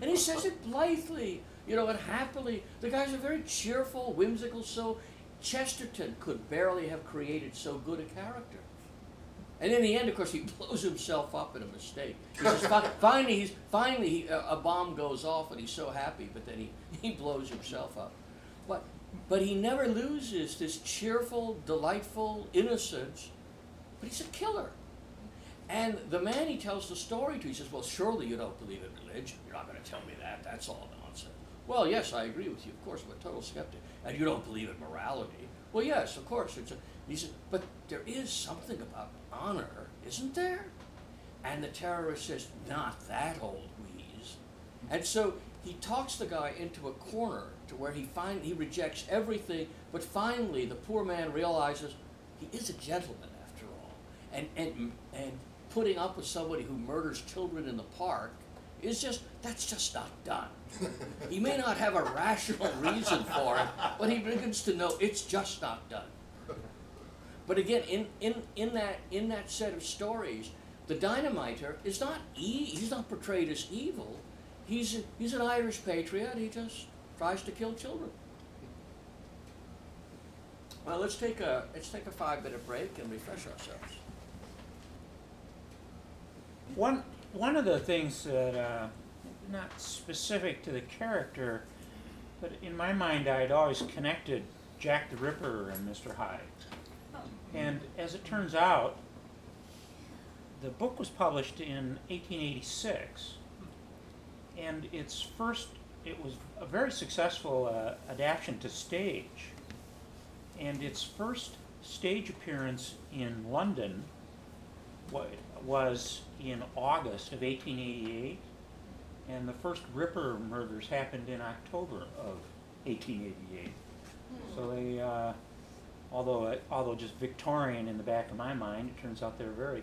And he says it blithely, you know, and happily. The guy's a very cheerful, whimsical soul. Chesterton could barely have created so good a character. And in the end, of course, he blows himself up in a mistake. He says, <laughs> finally, he's, finally he, a, a bomb goes off and he's so happy, but then he, <laughs> he blows himself up. But, but he never loses this cheerful, delightful innocence, but he's a killer. And the man he tells the story to, he says, Well, surely you don't believe in religion. You're not going to tell me that. That's all nonsense. Well, yes, I agree with you. Of course, I'm a total skeptic. And you don't believe in morality. Well, yes, of course. It's a, he said, But there is something about honor, isn't there? And the terrorist says, Not that old wheeze. And so he talks the guy into a corner to where he find he rejects everything, but finally the poor man realizes he is a gentleman after all. And and and putting up with somebody who murders children in the park is just that's just not done. he may not have a rational reason for it, but he begins to know it's just not done. But again, in, in, in that in that set of stories, the dynamiter is not e- he's not portrayed as evil. He's a, he's an Irish patriot. He just tries to kill children. Well, let's take a let's take a five minute break and refresh ourselves. One, one of the things that, uh, not specific to the character, but in my mind, I'd always connected Jack the Ripper and Mr. Hyde. And as it turns out, the book was published in 1886, and its first, it was a very successful uh, adaptation to stage. And its first stage appearance in London wa- was in August of 1888, and the first Ripper murders happened in October of 1888. So they, uh, although uh, although just Victorian in the back of my mind, it turns out they're very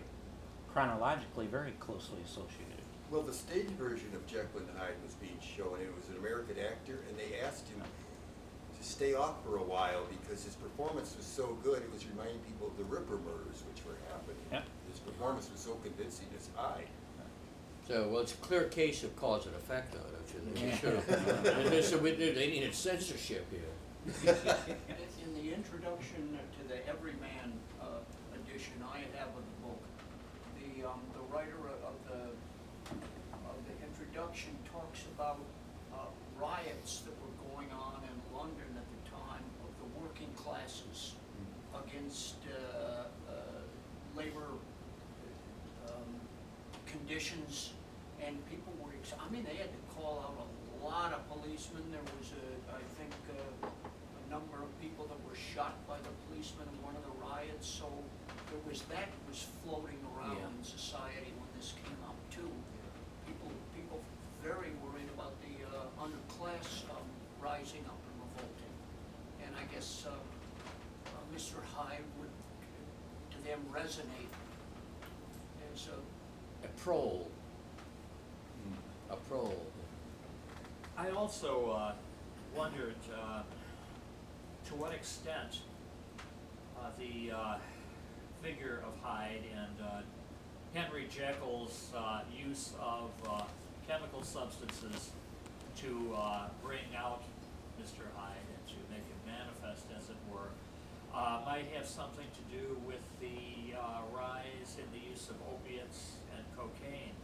chronologically very closely associated. Well, the stage version of Jekyll and Hyde was being shown. It was an American actor, and they asked him to stay off for a while because his performance was so good. It was reminding people of the Ripper murders, which were happening. Yep. His performance was so convincing as Hyde. So, well, it's a clear case of cause and effect, though, don't you think? You should have. So we- They needed censorship here. <laughs> Introduction to the Everyman uh, edition I have of the book, the, um, the writer of the, of the introduction talks about uh, riots that were going on in London at the time of the working classes against uh, uh, labor um, conditions, and people were, I mean, they had to call out a lot of policemen. There was a, I think, uh, number of people that were shot by the policemen in one of the riots, so there was, that was floating around Yeah. in society when this came up too. People, people very worried about the uh, underclass um, rising up and revolting. And I guess uh, uh, Mr. Hyde would, to them, resonate as a A prole. A prole. I also uh, wondered uh, to what extent uh, the uh, figure of Hyde and uh, Henry Jekyll's uh, use of uh, chemical substances to uh, bring out Mr. Hyde and to make him manifest, as it were, might have something to do with the rise in the use of opiates and cocaine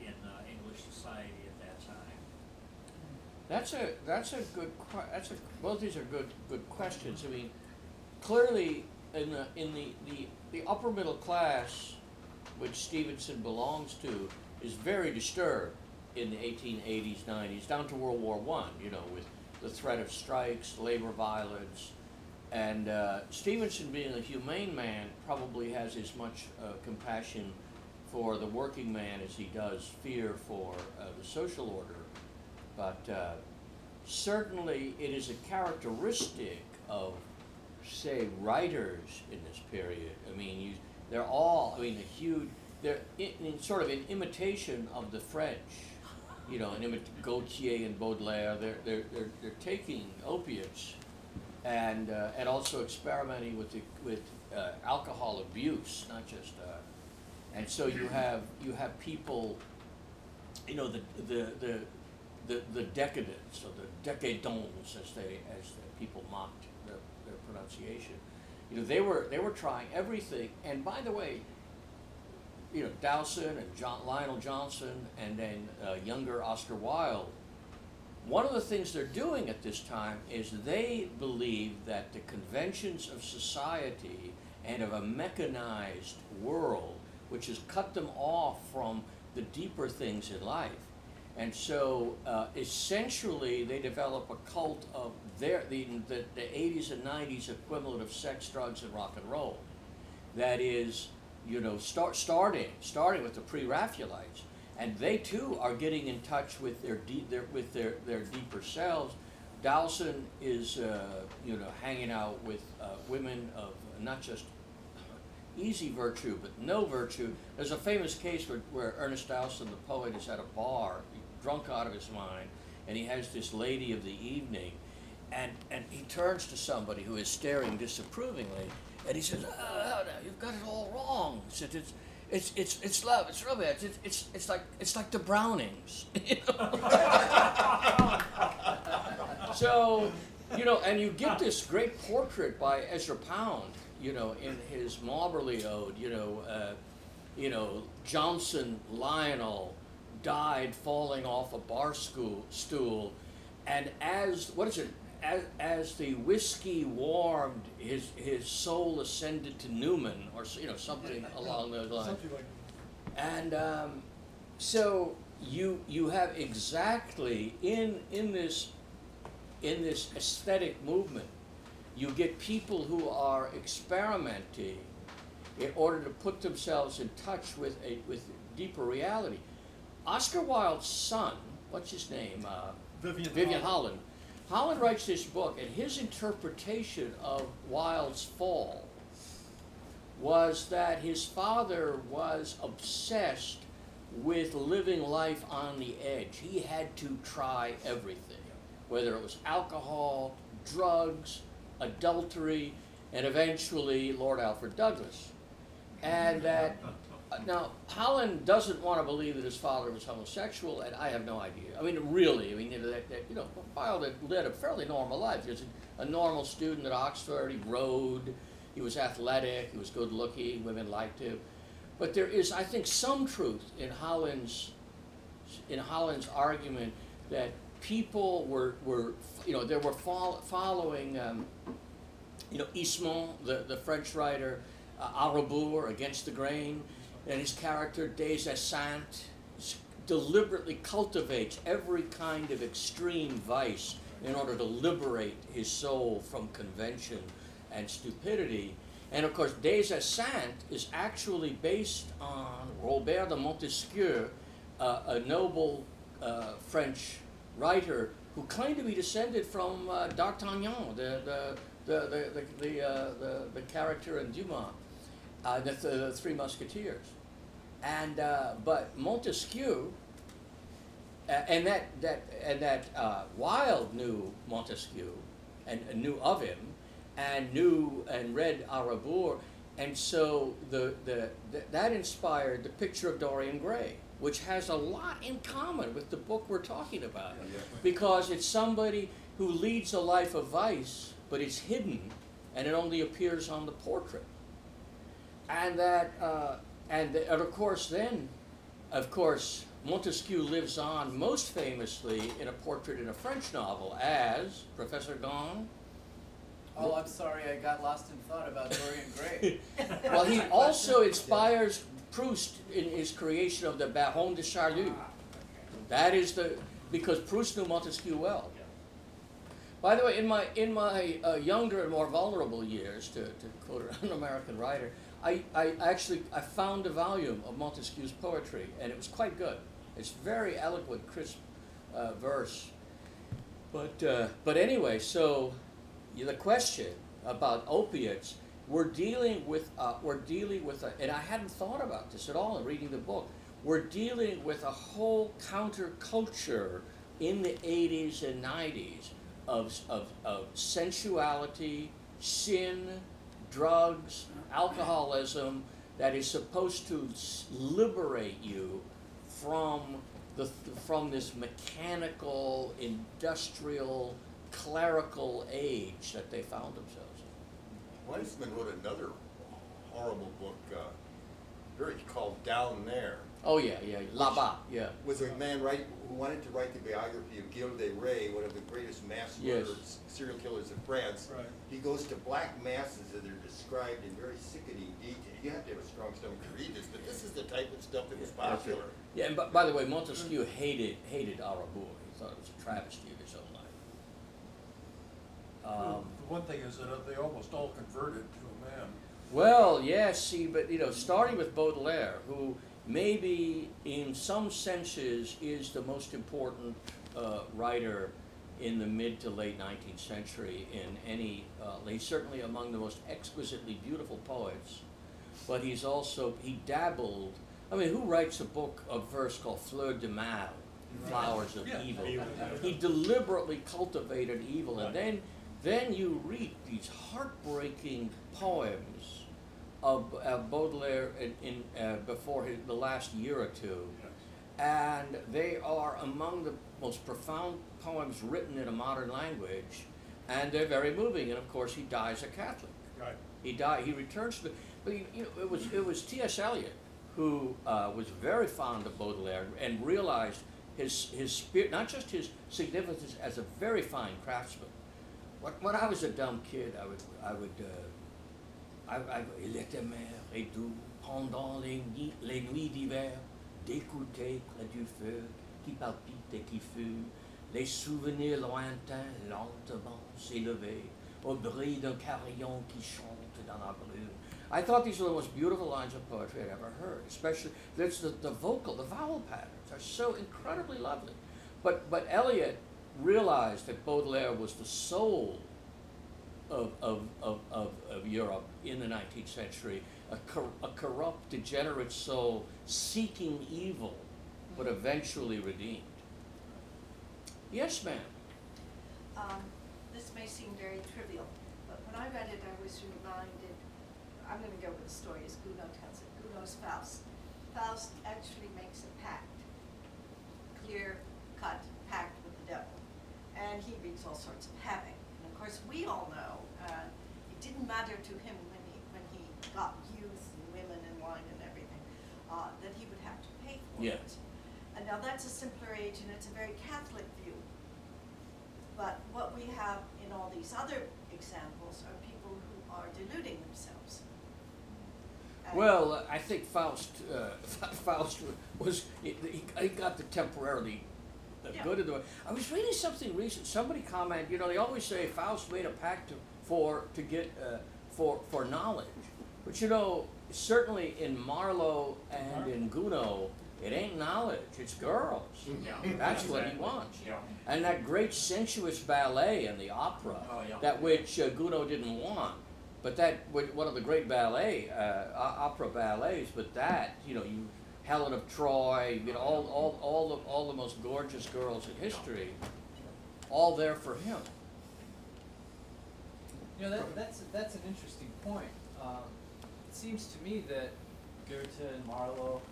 in English society at that time. That's a that's a good that's a both these are good good questions. I mean, clearly in the in the, the, the upper middle class, which Stevenson belongs to, is very disturbed in the 1880s 90s down to World War One. You know, with the threat of strikes, labor violence, and uh, Stevenson, being a humane man, probably has as much uh, compassion for the working man as he does fear for uh, the social order. But uh, certainly, it is a characteristic of, say, writers in this period. I mean, you, they're all, I mean, a huge, they're in, in sort of an imitation of the French. You know, an imit- Gautier and Baudelaire, they're, they're, they're, they're taking opiates and, uh, and also experimenting with, the, with uh, alcohol abuse, not just, uh, and so you have, you have people, you know, the, the, the, the, the decadents, or the decadents, as they, as the people mocked their, their pronunciation. You know, they were, they were trying everything, and by the way, you know, Dowson and John, Lionel Johnson, and then uh, younger Oscar Wilde. One of the things they're doing at this time is they believe that the conventions of society and of a mechanized world, which has cut them off from the deeper things in life. And so, uh, essentially, they develop a cult of their the, the, the 80s and 90s equivalent of sex, drugs, and rock and roll. That is, you know, start starting starting with the pre-Raphaelites, and they too are getting in touch with their, de- their with their, their deeper selves. Dowson is, uh, you know, hanging out with uh, women of not just easy virtue, but no virtue. There's a famous case where, where Ernest Dowson, the poet, is at a bar, drunk out of his mind, and he has this lady of the evening, and, and he turns to somebody who is staring disapprovingly, and he says, oh, no, you've got it all wrong. He said, it's, it's, it's, it's love, it's romance, it's, it's, it's, like, it's like the Brownings. <laughs> you know? so, you know, and you get this great portrait by Ezra Pound, you know, in his Mauberley Ode, you know, uh, you know, Johnson Lionel died falling off a bar school, stool, and as what is it? As, as the whiskey warmed, his his soul ascended to Newman, or you know something along those lines. Something like, And um, so you you have exactly in in this in this aesthetic movement, you get people who are experimenting in order to put themselves in touch with a with deeper reality. Oscar Wilde's son, what's his name? Uh, Vivian Vivian Holland. Holland. Holland writes this book, and his interpretation of Wilde's fall was that his father was obsessed with living life on the edge. He had to try everything, whether it was alcohol, drugs, adultery, and eventually Lord Alfred Douglas. And that now, Holland doesn't want to believe that his father was homosexual, and I have no idea. I mean, really, I mean, that, that, you know Wilde had led a fairly normal life. He was a, a normal student at Oxford. He rode. He was athletic. He was good-looking. Women liked him. But there is, I think, some truth in Holland's in Holland's argument that people were, were you know, they were fol- following, um, you know, Huysmans, the, the French writer, uh, À rebours, Against the Grain, and his character, Des Esseintes, deliberately cultivates every kind of extreme vice in order to liberate his soul from convention and stupidity. And of course, Des Esseintes is actually based on Robert de Montesquiou, uh, a noble uh, French writer who claimed to be descended from uh, D'Artagnan, the, the, the, the, the, the, uh, the, character in Dumas, uh, the, the Three Musketeers. And, uh, but Montesquiou, uh, and that, that, and that uh, Wilde knew Montesquiou and, and knew of him and knew and read À rebours, and so the, the, the, that inspired the picture of Dorian Gray, which has a lot in common with the book we're talking about, Yeah. because it's somebody who leads a life of vice, but it's hidden, and it only appears on the portrait, and that, uh, and, and of course then, of course, Montesquiou lives on most famously in a portrait in a French novel as Professor Gong. Oh, I'm sorry, I got lost in thought about Dorian Gray. <laughs> Well, he <laughs> also inspires Proust in his creation of the Baron de Charlus. That is the because Proust knew Montesquiou well. By the way, in my in my uh, younger and more vulnerable years, to, to quote an American writer, I, I actually I found a volume of Montesquiou's poetry, and it was quite good. It's very eloquent, crisp uh, verse. But uh, but anyway, so the question about opiates, we're dealing with uh, we're dealing with a, and I hadn't thought about this at all in reading the book. We're dealing with a whole counterculture in the 80s and 90s of, of, of sensuality, sin, drugs, alcoholism that is supposed to liberate you from the from this mechanical, industrial, clerical age that they found themselves in. Huysmans wrote another horrible book, uh, very called Down There. Oh yeah, yeah, là-bas, yeah. Was a man write, who wanted to write the biography of Gilles de Rais, one of the greatest mass Yes. murderers, serial killers of France. Right. He goes to black masses that are described in very sickening detail. You have to have a strong stomach to read this, but this is the type of stuff that was popular. Yeah, and by, by the way, Montesquiou hated hated À rebours. He thought it was a travesty of his own life. Um, The one thing is that they almost all converted to a man. Well, yes, see, but you know, starting with Baudelaire, who maybe in some senses is the most important uh, writer in the mid to late 19th century in any, uh, he's certainly among the most exquisitely beautiful poets, but he's also, he dabbled, I mean, who writes a book of verse called Fleur de Mal, Flowers of Yeah. Evil? Evil. He deliberately cultivated evil, and then, then you read these heartbreaking poems of, of Baudelaire in, in uh, before his, the last year or two, and they are among the most profound poems written in a modern language, and they're very moving. And of course, he dies a Catholic. Right. He died. He returns to the. But you you know, it was it was T.S. Eliot who uh, was very fond of Baudelaire and realized his his spirit, not just his significance as a very fine craftsman. When, when I was a dumb kid, I would I would. Uh, il était mer et doux pendant les, nuits- les nuits d'hiver d'écouter près du feu qui palpite et qui fume les souvenirs lointains lentement s'élever au bruit d'un carillon qui chante dans la brume. I thought these were the most beautiful lines of poetry I'd ever heard, especially there's the, the vocal, the vowel patterns are so incredibly lovely. But but Eliot realized that Baudelaire was the soul of, of, of, of, of Europe in the 19th century, a, cor- a corrupt, degenerate soul seeking evil, but eventually redeemed. Yes, ma'am. Um, this may seem very trivial, but when I read it, I was reminded, I'm gonna go with the story as Gounod tells it, Gounod's Faust. Faust actually makes a pact, clear-cut pact with the devil, and he wreaks all sorts of havoc. And of course, we all know, uh, matter to him when he, when he got youth and women and wine and everything, uh, that he would have to pay for Yeah. it. And now that's a simpler age and it's a very Catholic view. But what we have in all these other examples are people who are deluding themselves. And- Well, I think Faust, uh, <laughs> Faust was, he, he he got the temporarily the Yeah. good of the. I was reading something recent. Somebody commented, you know, they always say Faust made a pact to, for to get uh, for for knowledge, but you know, certainly in Marlowe and in Gounod, it ain't knowledge; it's girls. Yeah, That's what he wants. Yeah. And that great sensuous ballet and the opera, Oh, yeah. that which uh, Gounod didn't want, but that wa- one of the great ballet, uh, opera ballets. But that, you know, you Helen of Troy, you know, all all all the all the most gorgeous girls in history, all there for him. You know, that, that's, that's an interesting point. Um, it seems to me that Goethe and Marlowe,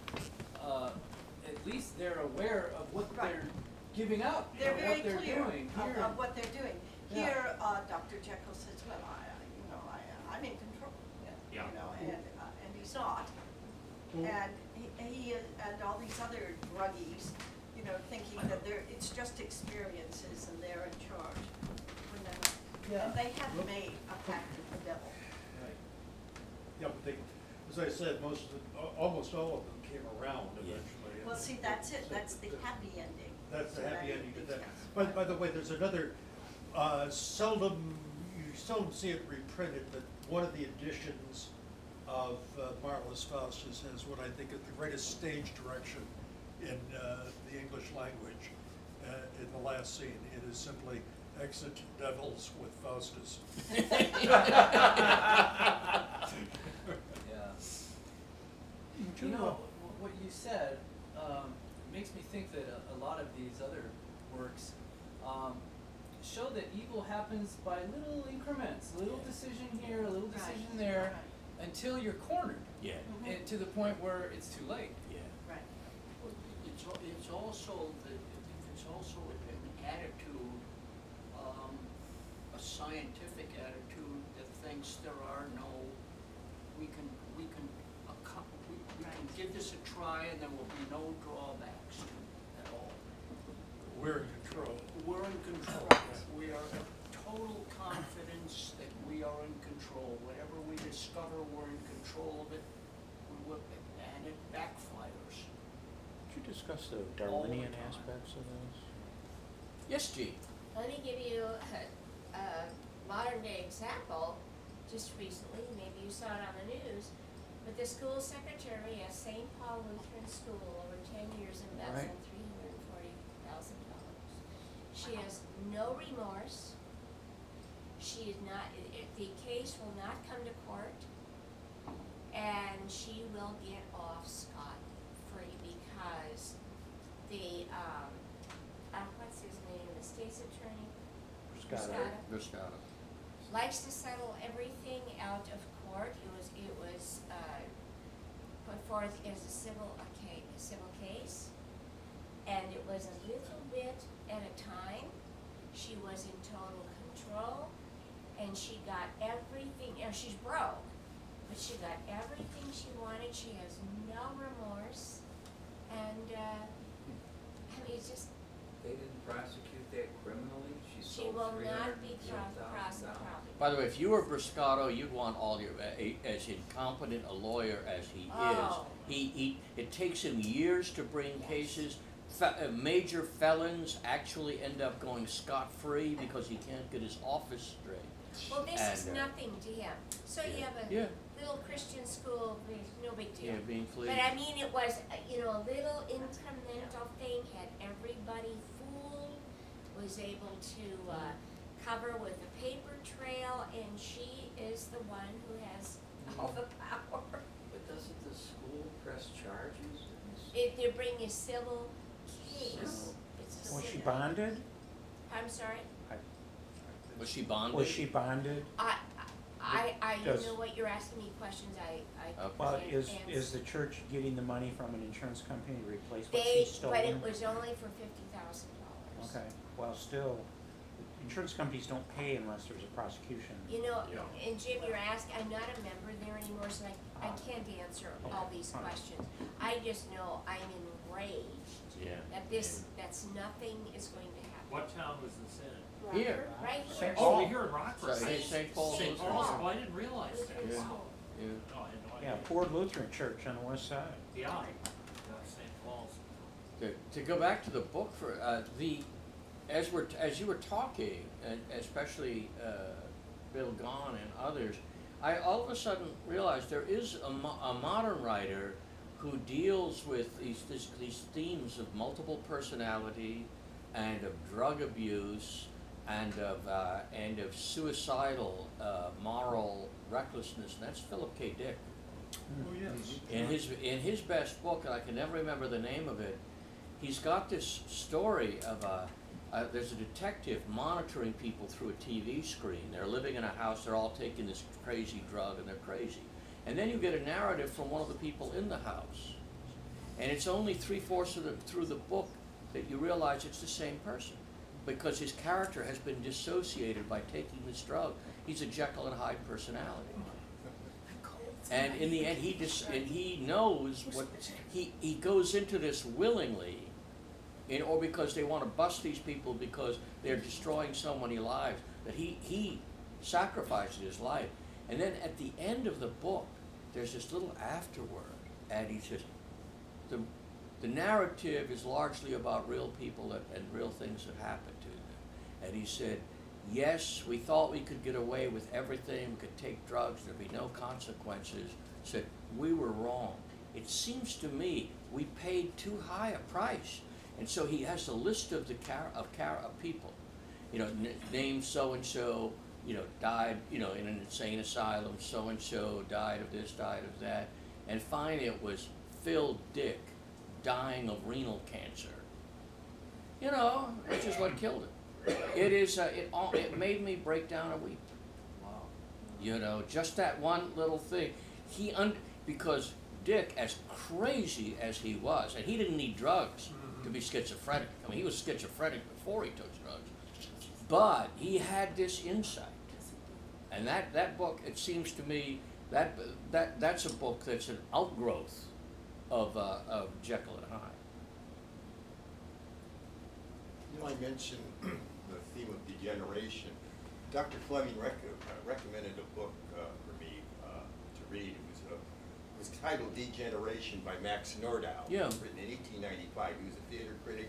uh, at least they're aware of what Right. they're giving up, They're know, very what they're clear doing. of, Here, of what they're doing. Yeah. Here, uh, Dr. Jekyll says, well, I, I- you know, I, I'm in control, Yeah. you know, and, uh, and he's not. Well- And he, he and all these other druggies, you know, thinking that they're, it's just experiences and they're in charge. When they're. Yeah. They have made a pact with the devil. right. Yeah, but they, as I said, most of, the- al- almost all of them came around Yeah. eventually. Well, see, that's it, So that's the the- happy ending. That's the happy ending to that. these By, by the way, there's another, Uh, seldom, you seldom see it reprinted, but one of the editions of uh, Marlowe's Faustus has what I think is the greatest stage direction in uh, the English language. Uh, in the last scene, it is simply exit devils with Faustus. Yeah. You know, wh- what you said um, makes me think that a, a lot of these other works um, show that evil happens by little increments, a little decision here, a little decision Right, there, right. until you're cornered, Yeah, Mhm. and to the point where it's too late. yeah. Right. Well, It's, al- it's also the, it's also an attitude, um, a scientific attitude that thinks there are no, we can, we can, accom- we, we can give this a try and there will be no drawbacks to it at all. We're in control. We're in control. We are in total confidence that we are in control. Whatever we discover, we're in control of it. We will, and it backfires. Could you discuss the All the Darwinian time. aspects of this? Yes, Gene? Let me give you a, a modern day example. Just recently, maybe you saw it on the news, but the school secretary at St. Paul Lutheran School over ten years embezzled Right. three hundred and forty thousand dollars. She has no remorse. She is not, i- i- the case will not come to court. And she will get off scot-free because the, um, his name, the state's attorney? Scott, Scott likes to settle everything out of court. It was, it was, uh, put forth as a civil, a ca- a civil case. And it was a little bit at a time. She was in total control and she got everything, and she's broke, but she got everything she wanted. She has no remorse. And, uh, I mean, it's just, They didn't prosecute that criminally? She she sold will three not be and pro- ten thousand prosecuted. dollars. By the way, if you were Bruscato, you'd want all your, a- as incompetent a lawyer as he Oh. is. He, he, it takes him years to bring Yes. cases. Fe- uh, major felons actually end up going scot-free because he can't get his office straight. Well, this is And, uh, nothing to him. So you have a Yeah, little Christian school, no big deal. yeah, being But. I mean, it was, uh, you know, a little incremental thing, had everybody fooled, was able to, uh, cover with a paper trail, and she is the one who has all the power. But doesn't the school press charges? If they're bringing a civil case, Civil. it's a Was she civil- bonded? I'm sorry? Was she bonded? Was she bonded? I, I, I, you Does- know what, you're asking me questions I, I Okay. Well, can't is, answer. is the church getting the money from an insurance company to replace what They, she's stolen? but it was only for fifty thousand dollars. Okay, well, still, insurance companies don't pay unless there's a prosecution. You know, Yeah. and Jim, you're asking, I'm not a member there anymore, so I, I Ah. can't answer all Okay, these fine. questions. I just know I'm enraged Yeah. that this, that's nothing is going to happen. What town was this in? Here. Right here. St. Oh, Paul. here in Rockford. So, hey, St. Paul's St. Lutheran. Paul's, oh, I didn't realize that. Lutheran Yeah. school. Yeah. No, I had no idea. Yeah, Ford Lutheran Church on the west side. Yeah, yeah, St. Paul's. To, to go back to the book for uh, the as we're as you were talking, especially uh, Bill Gahn and others, I all of a sudden realized there is a, mo- a modern writer who deals with these this, these themes of multiple personality and of drug abuse and of uh, and of suicidal uh, moral recklessness. And that's Philip K. Dick. Oh, yes. In his in his best book, and I can never remember the name of it, he's got this story of a. Uh, there's a detective monitoring people through a TV screen. They're living in a house. They're all taking this crazy drug, and they're crazy. And then you get a narrative from one of the people in the house, and it's only three fourths of the through the book that you realize it's the same person, because his character has been dissociated by taking this drug. He's a Jekyll and Hyde personality. And in the end, he just and he knows what he he goes into this willingly, in, or because they want to bust these people because they're destroying so many lives that he he sacrifices his life, and then at the end of the book, there's this little afterword, and he says, the the narrative is largely about real people that, and real things that happened to them, and he said, Yes, we thought we could get away with everything, we could take drugs, there'd be no consequences. Said, we were wrong. It seems to me we paid too high a price. And so he has a list of the car, of car, of people, you know, n- name so-and-so, you know, died, you know, in an insane asylum, so-and-so died of this, died of that. And finally it was Phil Dick dying of renal cancer. You know, which is what killed him. It is, uh, it, all, it made me break down and weep. Wow. You know, just that one little thing. He un- because Dick, as crazy as he was, and he didn't need drugs to be schizophrenic. I mean, he was schizophrenic before he took drugs, but he had this insight, and that that book. It seems to me that that that's a book that's an outgrowth of uh, of Jekyll and Hyde. You know, I mentioned <clears throat> the theme of degeneration. Dr. Fleming rec- uh, recommended a book uh, for me uh, to read. It was, uh, it was titled Degeneration by Max Nordau. Yeah. Written in 1895. He was a theater critic.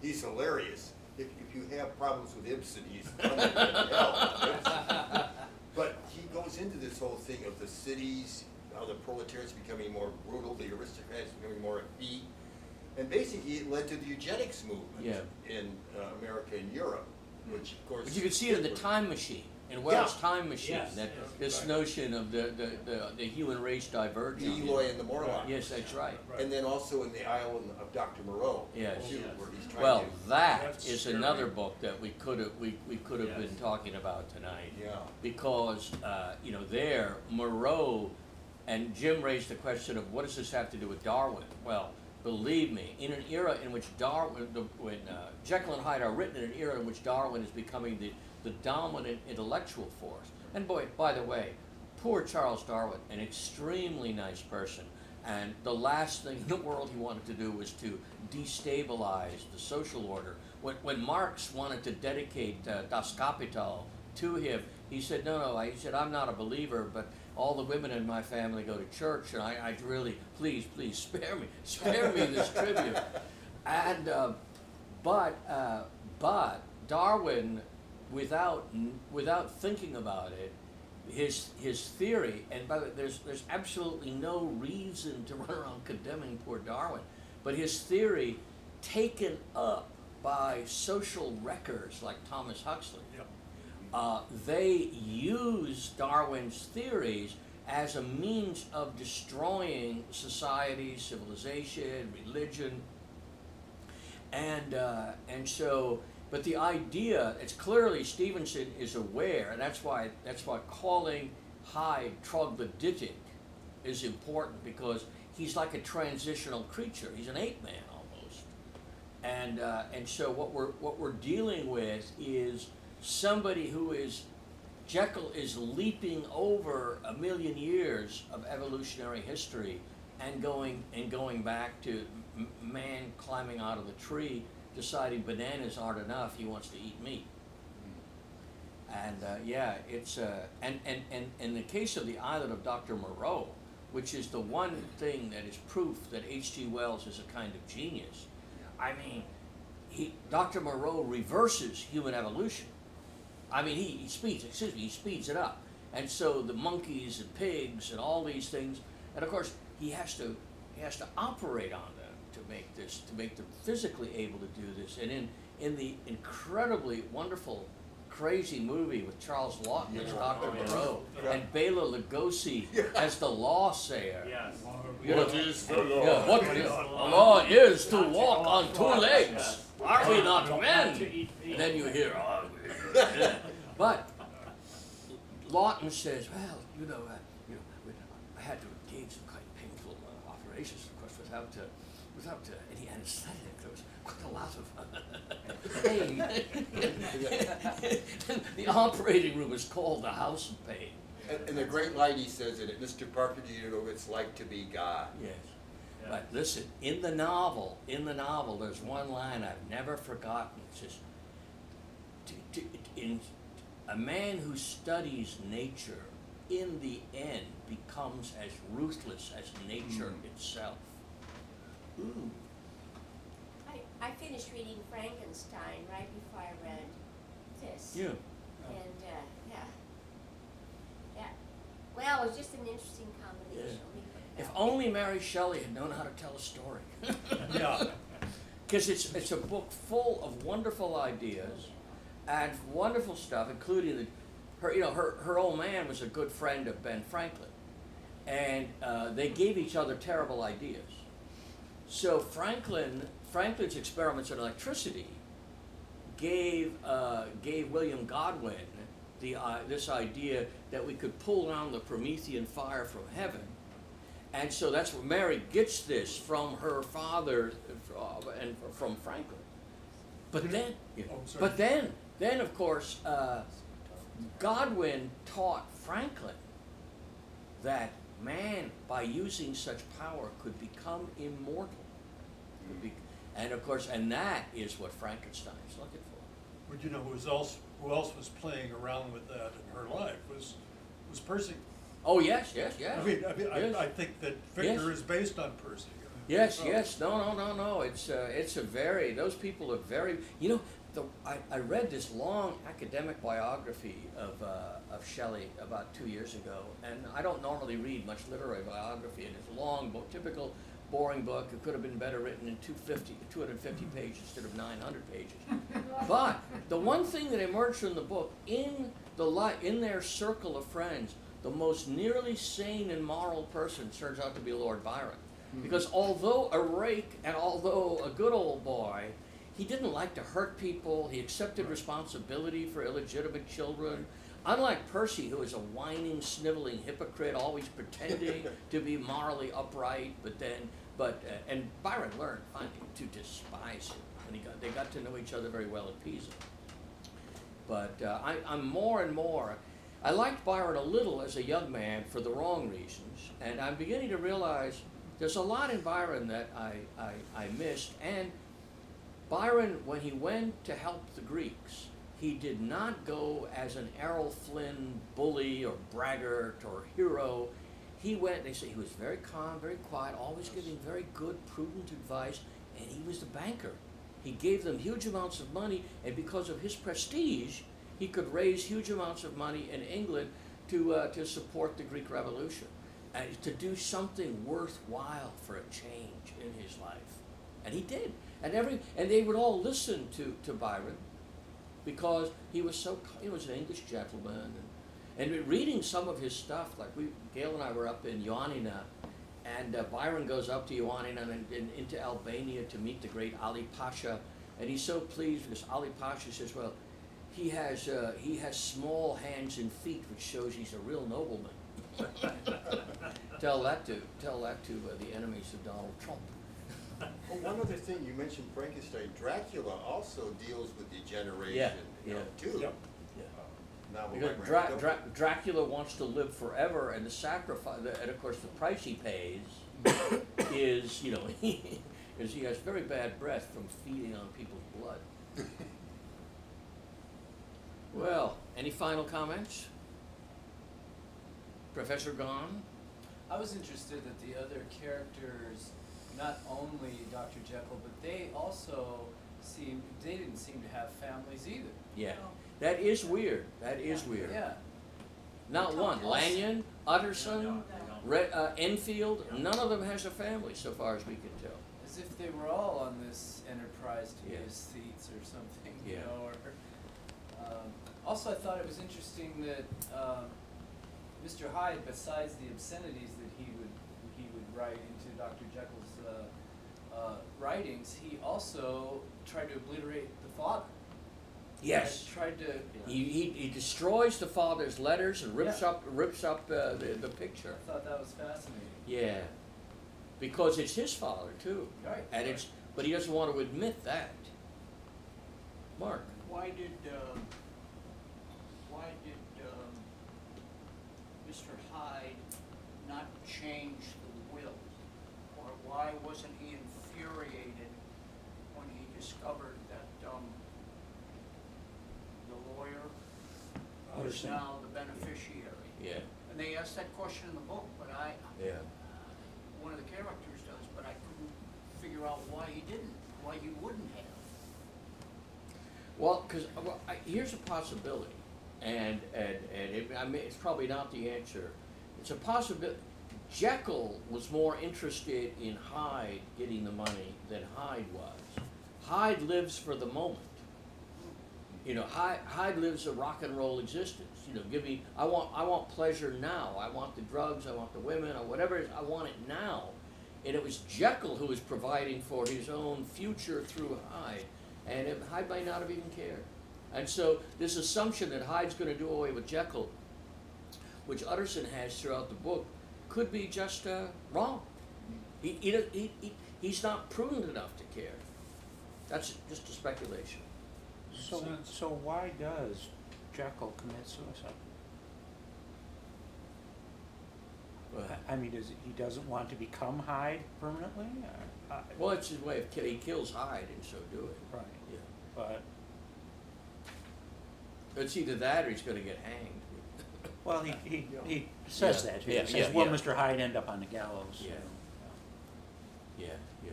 He's hilarious. If, if you have problems with Ibsen, he's hell. But he goes into this whole thing of the cities, how the proletariats becoming more brutal, the aristocrats becoming more effete. And basically, it led to the eugenics movement Yeah. in uh, America and Europe, which of course. But you can see it in the time machine, in Wells' Yeah. time machine, Yes, that yes. this Right. notion of the, the, the, the human race diverging. Eloi and the Morlocks. Yes, that's right. And then also in the Isle of Dr. Moreau. Yes. Too, Yes. where he's trying Well, to. that That's is scary. another book that we could have, we, we could have been Yes. talking about tonight. Yeah. Because, uh, you know, there, Moreau, and Jim raised the question of what does this have to do with Darwin? Well, believe me, in an era in which Darwin, the, when uh, Jekyll and Hyde are written in an era in which Darwin is becoming the, the dominant intellectual force. And boy, by the way, poor Charles Darwin, an extremely nice person, and the last thing in the world he wanted to do was to destabilize the social order. When, when Marx wanted to dedicate uh, Das Kapital to him, he said, no, no, I, he said, I'm not a believer, but all the women in my family go to church, and I, I really, please, please, spare me, <laughs> spare me this tribute. And, uh, but, uh, but Darwin, without, without thinking about it, his, his theory, and by the way, there's, there's absolutely no reason to <laughs> run around condemning poor Darwin, but his theory taken up by social wreckers like Thomas Huxley Yep. uh, they use Darwin's theories as a means of destroying society, civilization, religion, and uh, and so. But the idea, it's clearly Stevenson is aware, and that's why that's why calling Hyde troglodytic is important because he's like a transitional creature. He's an ape man almost. And, uh, and so what we're, what we're dealing with is somebody who is, Jekyll is leaping over a million years of evolutionary history and going, and going back to man climbing out of the tree, deciding bananas aren't enough, he wants to eat meat. And uh, yeah, it's uh, and, and, and in the case of the island of Dr. Moreau, which is the one thing that is proof that H.G. Wells is a kind of genius. I mean, he Dr. Moreau reverses human evolution. I mean, he, he speeds, excuse me, he speeds it up. And so the monkeys and pigs and all these things, and of course he has to he has to operate on them to make this to make them physically able to do this. And in in the incredibly wonderful, crazy movie with Charles Laughton as Yeah. Dr. Oh, yeah. Moreau Yeah. and Bela Lugosi as the law sayer. Yes. You know, is the law? yeah, what What the is law? law is to walk on two legs. Are we not Not men? to eat meat. And then you hear, oh, yeah. <laughs> but Laughton says, well, you know, uh, you know, we- I had to engage in quite painful uh, operations, of course, without uh, without uh, any anesthetic. There was quite a lot of pain. the operating room is called the house of pain. And, and the great line he says in it, Mr. Parker, do you know what it's like to be God? Yes. But listen, in the novel, in the novel, there's one line I've never forgotten. It says, "To- to- in, a man who studies nature, in the end, becomes as ruthless as nature Mm. itself. Ooh. I, I finished reading Frankenstein right before I read this. Yeah. Oh. And, uh, yeah. Yeah. Well, it was just an interesting combination. we If only Mary Shelley had known how to tell a story. <laughs> Yeah, Because it's, it's a book full of wonderful ideas and wonderful stuff, including the, her, you know, her, her old man was a good friend of Ben Franklin. And uh, they gave each other terrible ideas. So Franklin, Franklin's experiments on electricity gave, uh, gave William Godwin the, uh, this idea that we could pull down the Promethean fire from heaven. And so that's where Mary gets this from her father uh, and from Franklin. But then, yeah. Oh, but then, then of course, uh, Godwin taught Franklin that man, by using such power, could become immortal. Could be, and of course, and that is what Frankenstein is looking for. but you know, who was else, who else was playing around with that in her life was, was Percy. Oh yes, yes, yes. I mean, I mean, Yes. I, I think that Victor Yes. is based on Percy. Yes, so- yes, no, no, no, no. It's uh, it's a very those people are very. You know, the I, I read this long academic biography of uh, of Shelley about two years ago, and I don't normally read much literary biography, and it's a long book, typical boring book. It could have been better written in 250, 250 mm-hmm. pages instead of 900 pages. But the one thing that emerged from the book, in the li- in their circle of friends, the most nearly sane and moral person turns out to be Lord Byron. Mm-hmm. Because although a rake and although a good old boy, he didn't like to hurt people. He accepted responsibility for illegitimate children. Unlike Percy, who is a whining, sniveling hypocrite, always pretending <laughs> to be morally upright, but then, but uh, and Byron learned finally to despise him, and he got they got to know each other very well at Pisa. But uh, I, I'm more and more. I liked Byron a little as a young man for the wrong reasons, and I'm beginning to realize there's a lot in Byron that I, I, I missed. And Byron, when he went to help the Greeks, he did not go as an Errol Flynn bully or braggart or hero. He went, they say he was very calm, very quiet, always giving very good, prudent advice, and he was the banker. He gave them huge amounts of money, and because of his prestige, he could raise huge amounts of money in England to, uh, to support the Greek Revolution and to do something worthwhile for a change in his life. And he did. And every and they would all listen to, to Byron because he was so he was an English gentleman and, and reading some of his stuff like we Gail and I were up in Ioannina and uh, Byron goes up to Ioannina and, and into Albania to meet the great Ali Pasha and he's so pleased because Ali Pasha says well he has uh, he has small hands and feet which shows he's a real nobleman <laughs> tell that to tell that to uh, the enemies of Donald Trump Well, one other thing, you mentioned Frankenstein. Dracula also deals with degeneration, Yeah, you know, yeah. too. Yep. Novel Because by Dra- Bram Dra- Dracula wants to live forever, and the sacrifice, and of course, the price he pays <coughs> is, you know, <laughs> is he has very bad breath from feeding on people's blood. <laughs> well, any final comments? Professor Gahn? I was interested that the other characters, not only Dr. Jekyll, but they also seemed, they didn't seem to have families either. Yeah. That is weird. That is weird. Yeah. Not one. Lanyon, Utterson, uh, Enfield, none of them has a family, so far as we can tell. As if they were all on this enterprise to Yeah. aesthetes or something, you Yeah. know, or, um, also I thought it was interesting that, um, Mr. Hyde, besides the obscenities that he would, he would write into Dr. Jekyll's, uh, uh, writings, he also tried to obliterate the father. Yes. Tried to, He, he, he destroys the father's letters and rips Yeah. up rips up uh, the, the picture. I thought that was fascinating. Yeah, because it's his father too, Right. and it's but he doesn't want to admit that. Mark, Why did, um, why did, um, Mr. Hyde not change the will? Or why wasn't he infuriated when he discovered that, um, the lawyer was Utterson. now the beneficiary? yeah, And they asked that question in the book, but I, yeah, uh, one of the characters does, but I couldn't figure out why he didn't, why he wouldn't have. well, because well, I- here's a possibility. And, and, and it, I mean, it's probably not the answer. It's a possibility. Jekyll was more interested in Hyde getting the money than Hyde was. Hyde lives for the moment. You know, Hyde, Hyde lives a rock and roll existence. You know, give me, I want, I want pleasure now. I want the drugs, I want the women, or whatever it is, I want it now. And it was Jekyll who was providing for his own future through Hyde. And it, Hyde might not have even cared. And so this assumption that Hyde's going to do away with Jekyll, which Utterson has throughout the book, could be just uh, wrong. He, he, he, he, he's not prudent enough to care. That's just a speculation. So, sense. so why does Jekyll commit suicide? I- I mean, does, he doesn't want to become Hyde permanently, or? uh, Well, it's his way of ki- he kills Hyde in so doing. Right, Yeah. but, It's either that or he's going to get hanged. <laughs> well, he, he, he says Yeah, that, too. yeah, He says, yeah, will yeah. Mr. Hyde end up on the gallows? Yeah. You know, Yeah, yeah.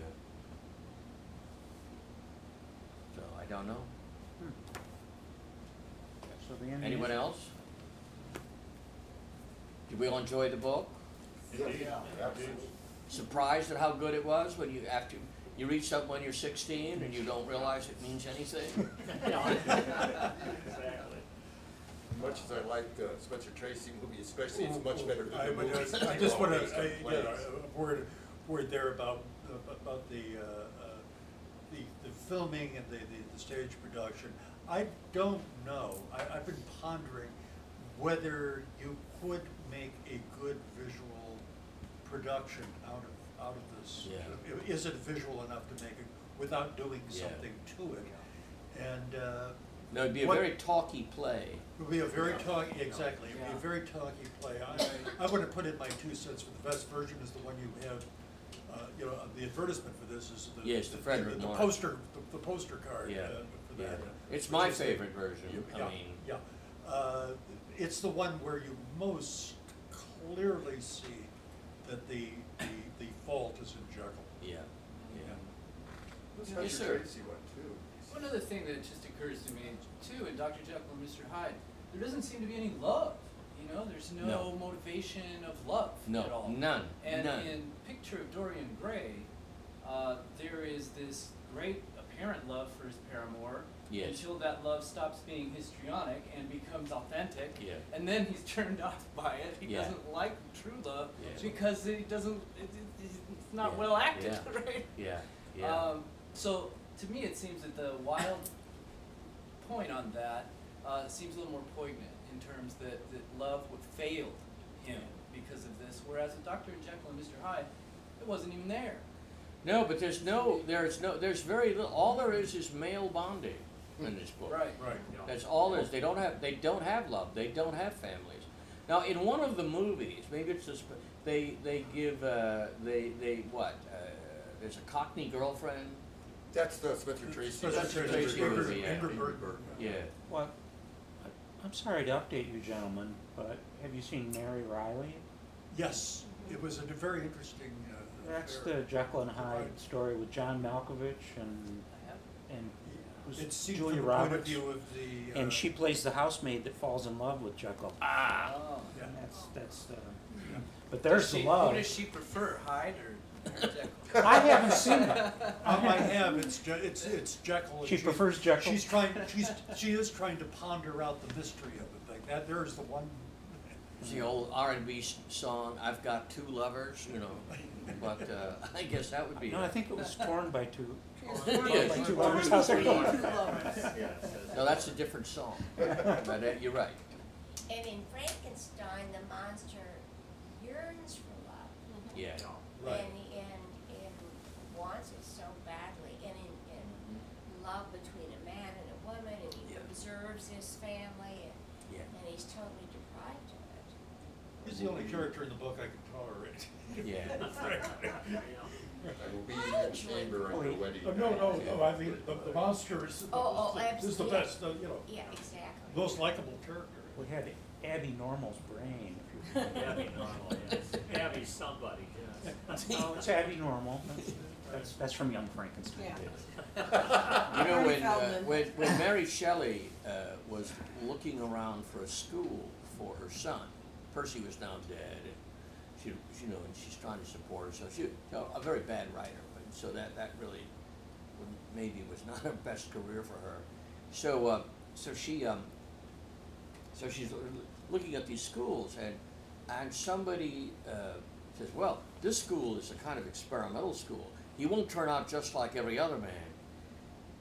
So I don't know. So the ending Anyone is- else? Did we all enjoy the book? Yeah, absolutely. Surprised at how good it was when you after you read something when you're 16 and you don't realize it means anything? <laughs> Exactly. Much as I like the Spencer Tracy movie, especially, it's much better than I the would movie. just- I just wanna, Based on I- yeah, a word, word there about, about the, uh, uh, the, the filming and the, the, the stage production. I don't know, I, I've been pondering whether you could make a good visual production out of, out of this. Yeah. Is it visual enough to make it, without doing Yeah. something to it? And, uh, No, it'd be a What- very talky play. it would be a very Yeah. talky, exactly, it would be Yeah. a very talky play. I, I wanna put in my two cents, but the best version is the one you have, uh, you know, the advertisement for this is the. Yes, the Fredric The March. poster, the, the poster card, Yeah, uh, for yeah. that. It's which my is the- favorite version. I Yeah, mean, yeah. Uh, it's the one where you most clearly see that the, the, the fault is in Jekyll. yeah, yeah. The Yes, Spencer sir. Tracy one too. One other thing that just occurs to me too in Dr. Jekyll and Mr. Hyde, there doesn't seem to be any love. You know, there's no, No. motivation of love No, at all. none, And none. in Picture of Dorian Gray, uh, there is this great apparent love for his paramour Yes. until that love stops being histrionic and becomes authentic. Yeah. And then he's <laughs> turned off by it. He Yeah. doesn't like true love Yeah. because it doesn't. It, it, it's not Yeah. well acted, <laughs> right? Yeah, yeah. Um, so to me, it seems that the Wilde point on that uh, seems a little more poignant in terms that, that love would fail him because of this, whereas with Dr. Jekyll and Mr. Hyde, it wasn't even there. No, but there's no, there's no, there's very little, all there is is male bonding in this book. Right. Right. That's all there is. They don't have, they don't have love. They don't have families. Now, in one of the movies, maybe it's just, they, they give, uh, they, they, what, uh, there's a Cockney girlfriend? That's the Spencer Tracy. Spencer Tracy Tracy, movie, Ingrid- yeah. Ingrid Bergman. Yeah. Well, I- I'm sorry to update you gentlemen, but have you seen Mary Reilly? Yes, it was a very interesting, uh. That's the Jekyll and Hyde Right. story with John Malkovich and, and who's It's seen Julia from the point of Roberts. view of the. uh, And she plays the housemaid that falls in love with Jekyll. Ah. Oh. Yeah. And that's, that's the, but there's Does the she- love. Who does she prefer, Hyde or, or Jekyll? I haven't seen it. <laughs> Um, I have, it's Je- it's, it's Jekyll. and She prefers Jekyll? She's trying, she's, she is trying to ponder out the mystery of it, like that, there's the one. It's the old R and B song, I've got two lovers, you know, <laughs> but, uh, I guess that would be. No, I think it was torn by two. <laughs> Yes. by two lovers. How's that going? No, that's a different song, but uh, you're right. And in Frankenstein, the monster yearns for love. Yeah. Right. And, and, and wants it so badly, and in, in love between a man and a woman, and he Yeah. observes his family, and, Yeah. and he's totally deprived of it. He's the only character in the book I can tolerate. Yeah. I will be in your chamber on your Wait. wedding Oh, no, no, no, I mean, the, the monster is, Oh, oh, is the absolutely. best, uh, you know, Yeah, exactly. most likable character. We had Abby Normal's brain. if you remember. Abby normal, yes. Abby somebody, yes. No, <laughs> it's Abby Normal. That's- That's, that's from Young Frankenstein. Yeah. You know, Mary when, uh, Feldman. when, when Mary Shelley, uh, was looking around for a school for her son, Percy was now dead, and she, you know, and she's trying to support herself, she, you know, a very bad writer, so that, that really maybe was not her best career for her. So, uh, so she, um, so she's looking at these schools, and, and somebody, uh, says, well, this school is a kind of experimental school. He won't turn out just like every other man.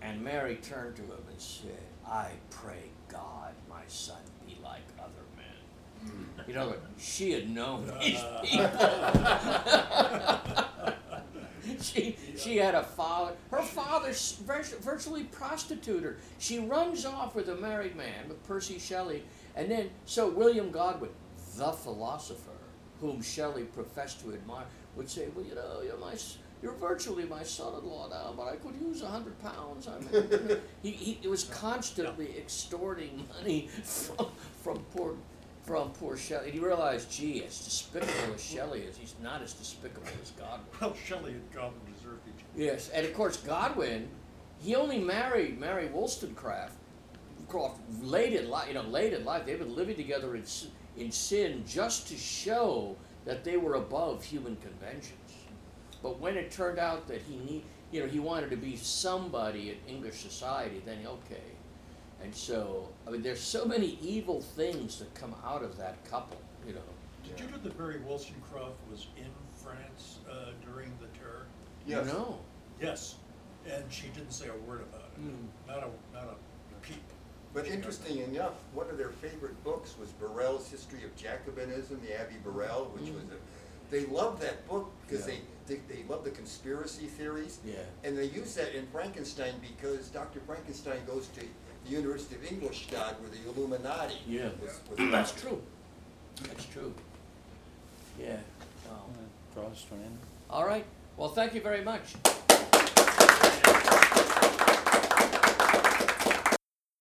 And Mary turned to him and said, I pray God my son be like other men. You know, she had known <laughs> these people. <laughs> she, she had a father. Her father's virtu- virtually prostituted her. She runs off with a married man, with Percy Shelley. And then, so William Godwin, the philosopher, whom Shelley professed to admire, would say, Well, you know, you're my. You're virtually my son-in-law now, but I could use a hundred pounds. I mean, <laughs> he, he was constantly extorting money from, from poor from poor Shelley. And he realized, gee, as despicable as Shelley is, he's not as despicable as Godwin. Well, Shelley and Godwin deserved each other. Yes, and of course Godwin, he only married Mary Wollstonecraft Croft late in life. You know, late in life, they've been living together in in sin just to show that they were above human conventions. But when it turned out that he need, you know, he wanted to be somebody in English society, then okay. And so, I mean, there's so many evil things that come out of that couple. You know. Did you know that Mary Wollstonecraft was in France uh, during the terror? Yes. No. Yes, and she didn't say a word about it. Mm. Not a, not a peep. But interesting enough, one of their favorite books was Barruel's History of Jacobinism, the Abbé Barruel, which was a, they loved that book because Yeah. they, they, they loved the conspiracy theories. Yeah. And they use that in Frankenstein because Dr. Frankenstein goes to the University of Ingolstadt where the Illuminati Yeah. was, was That's true. That's true. Yeah. Wow. Draw us to an. All right. Well, thank you very much.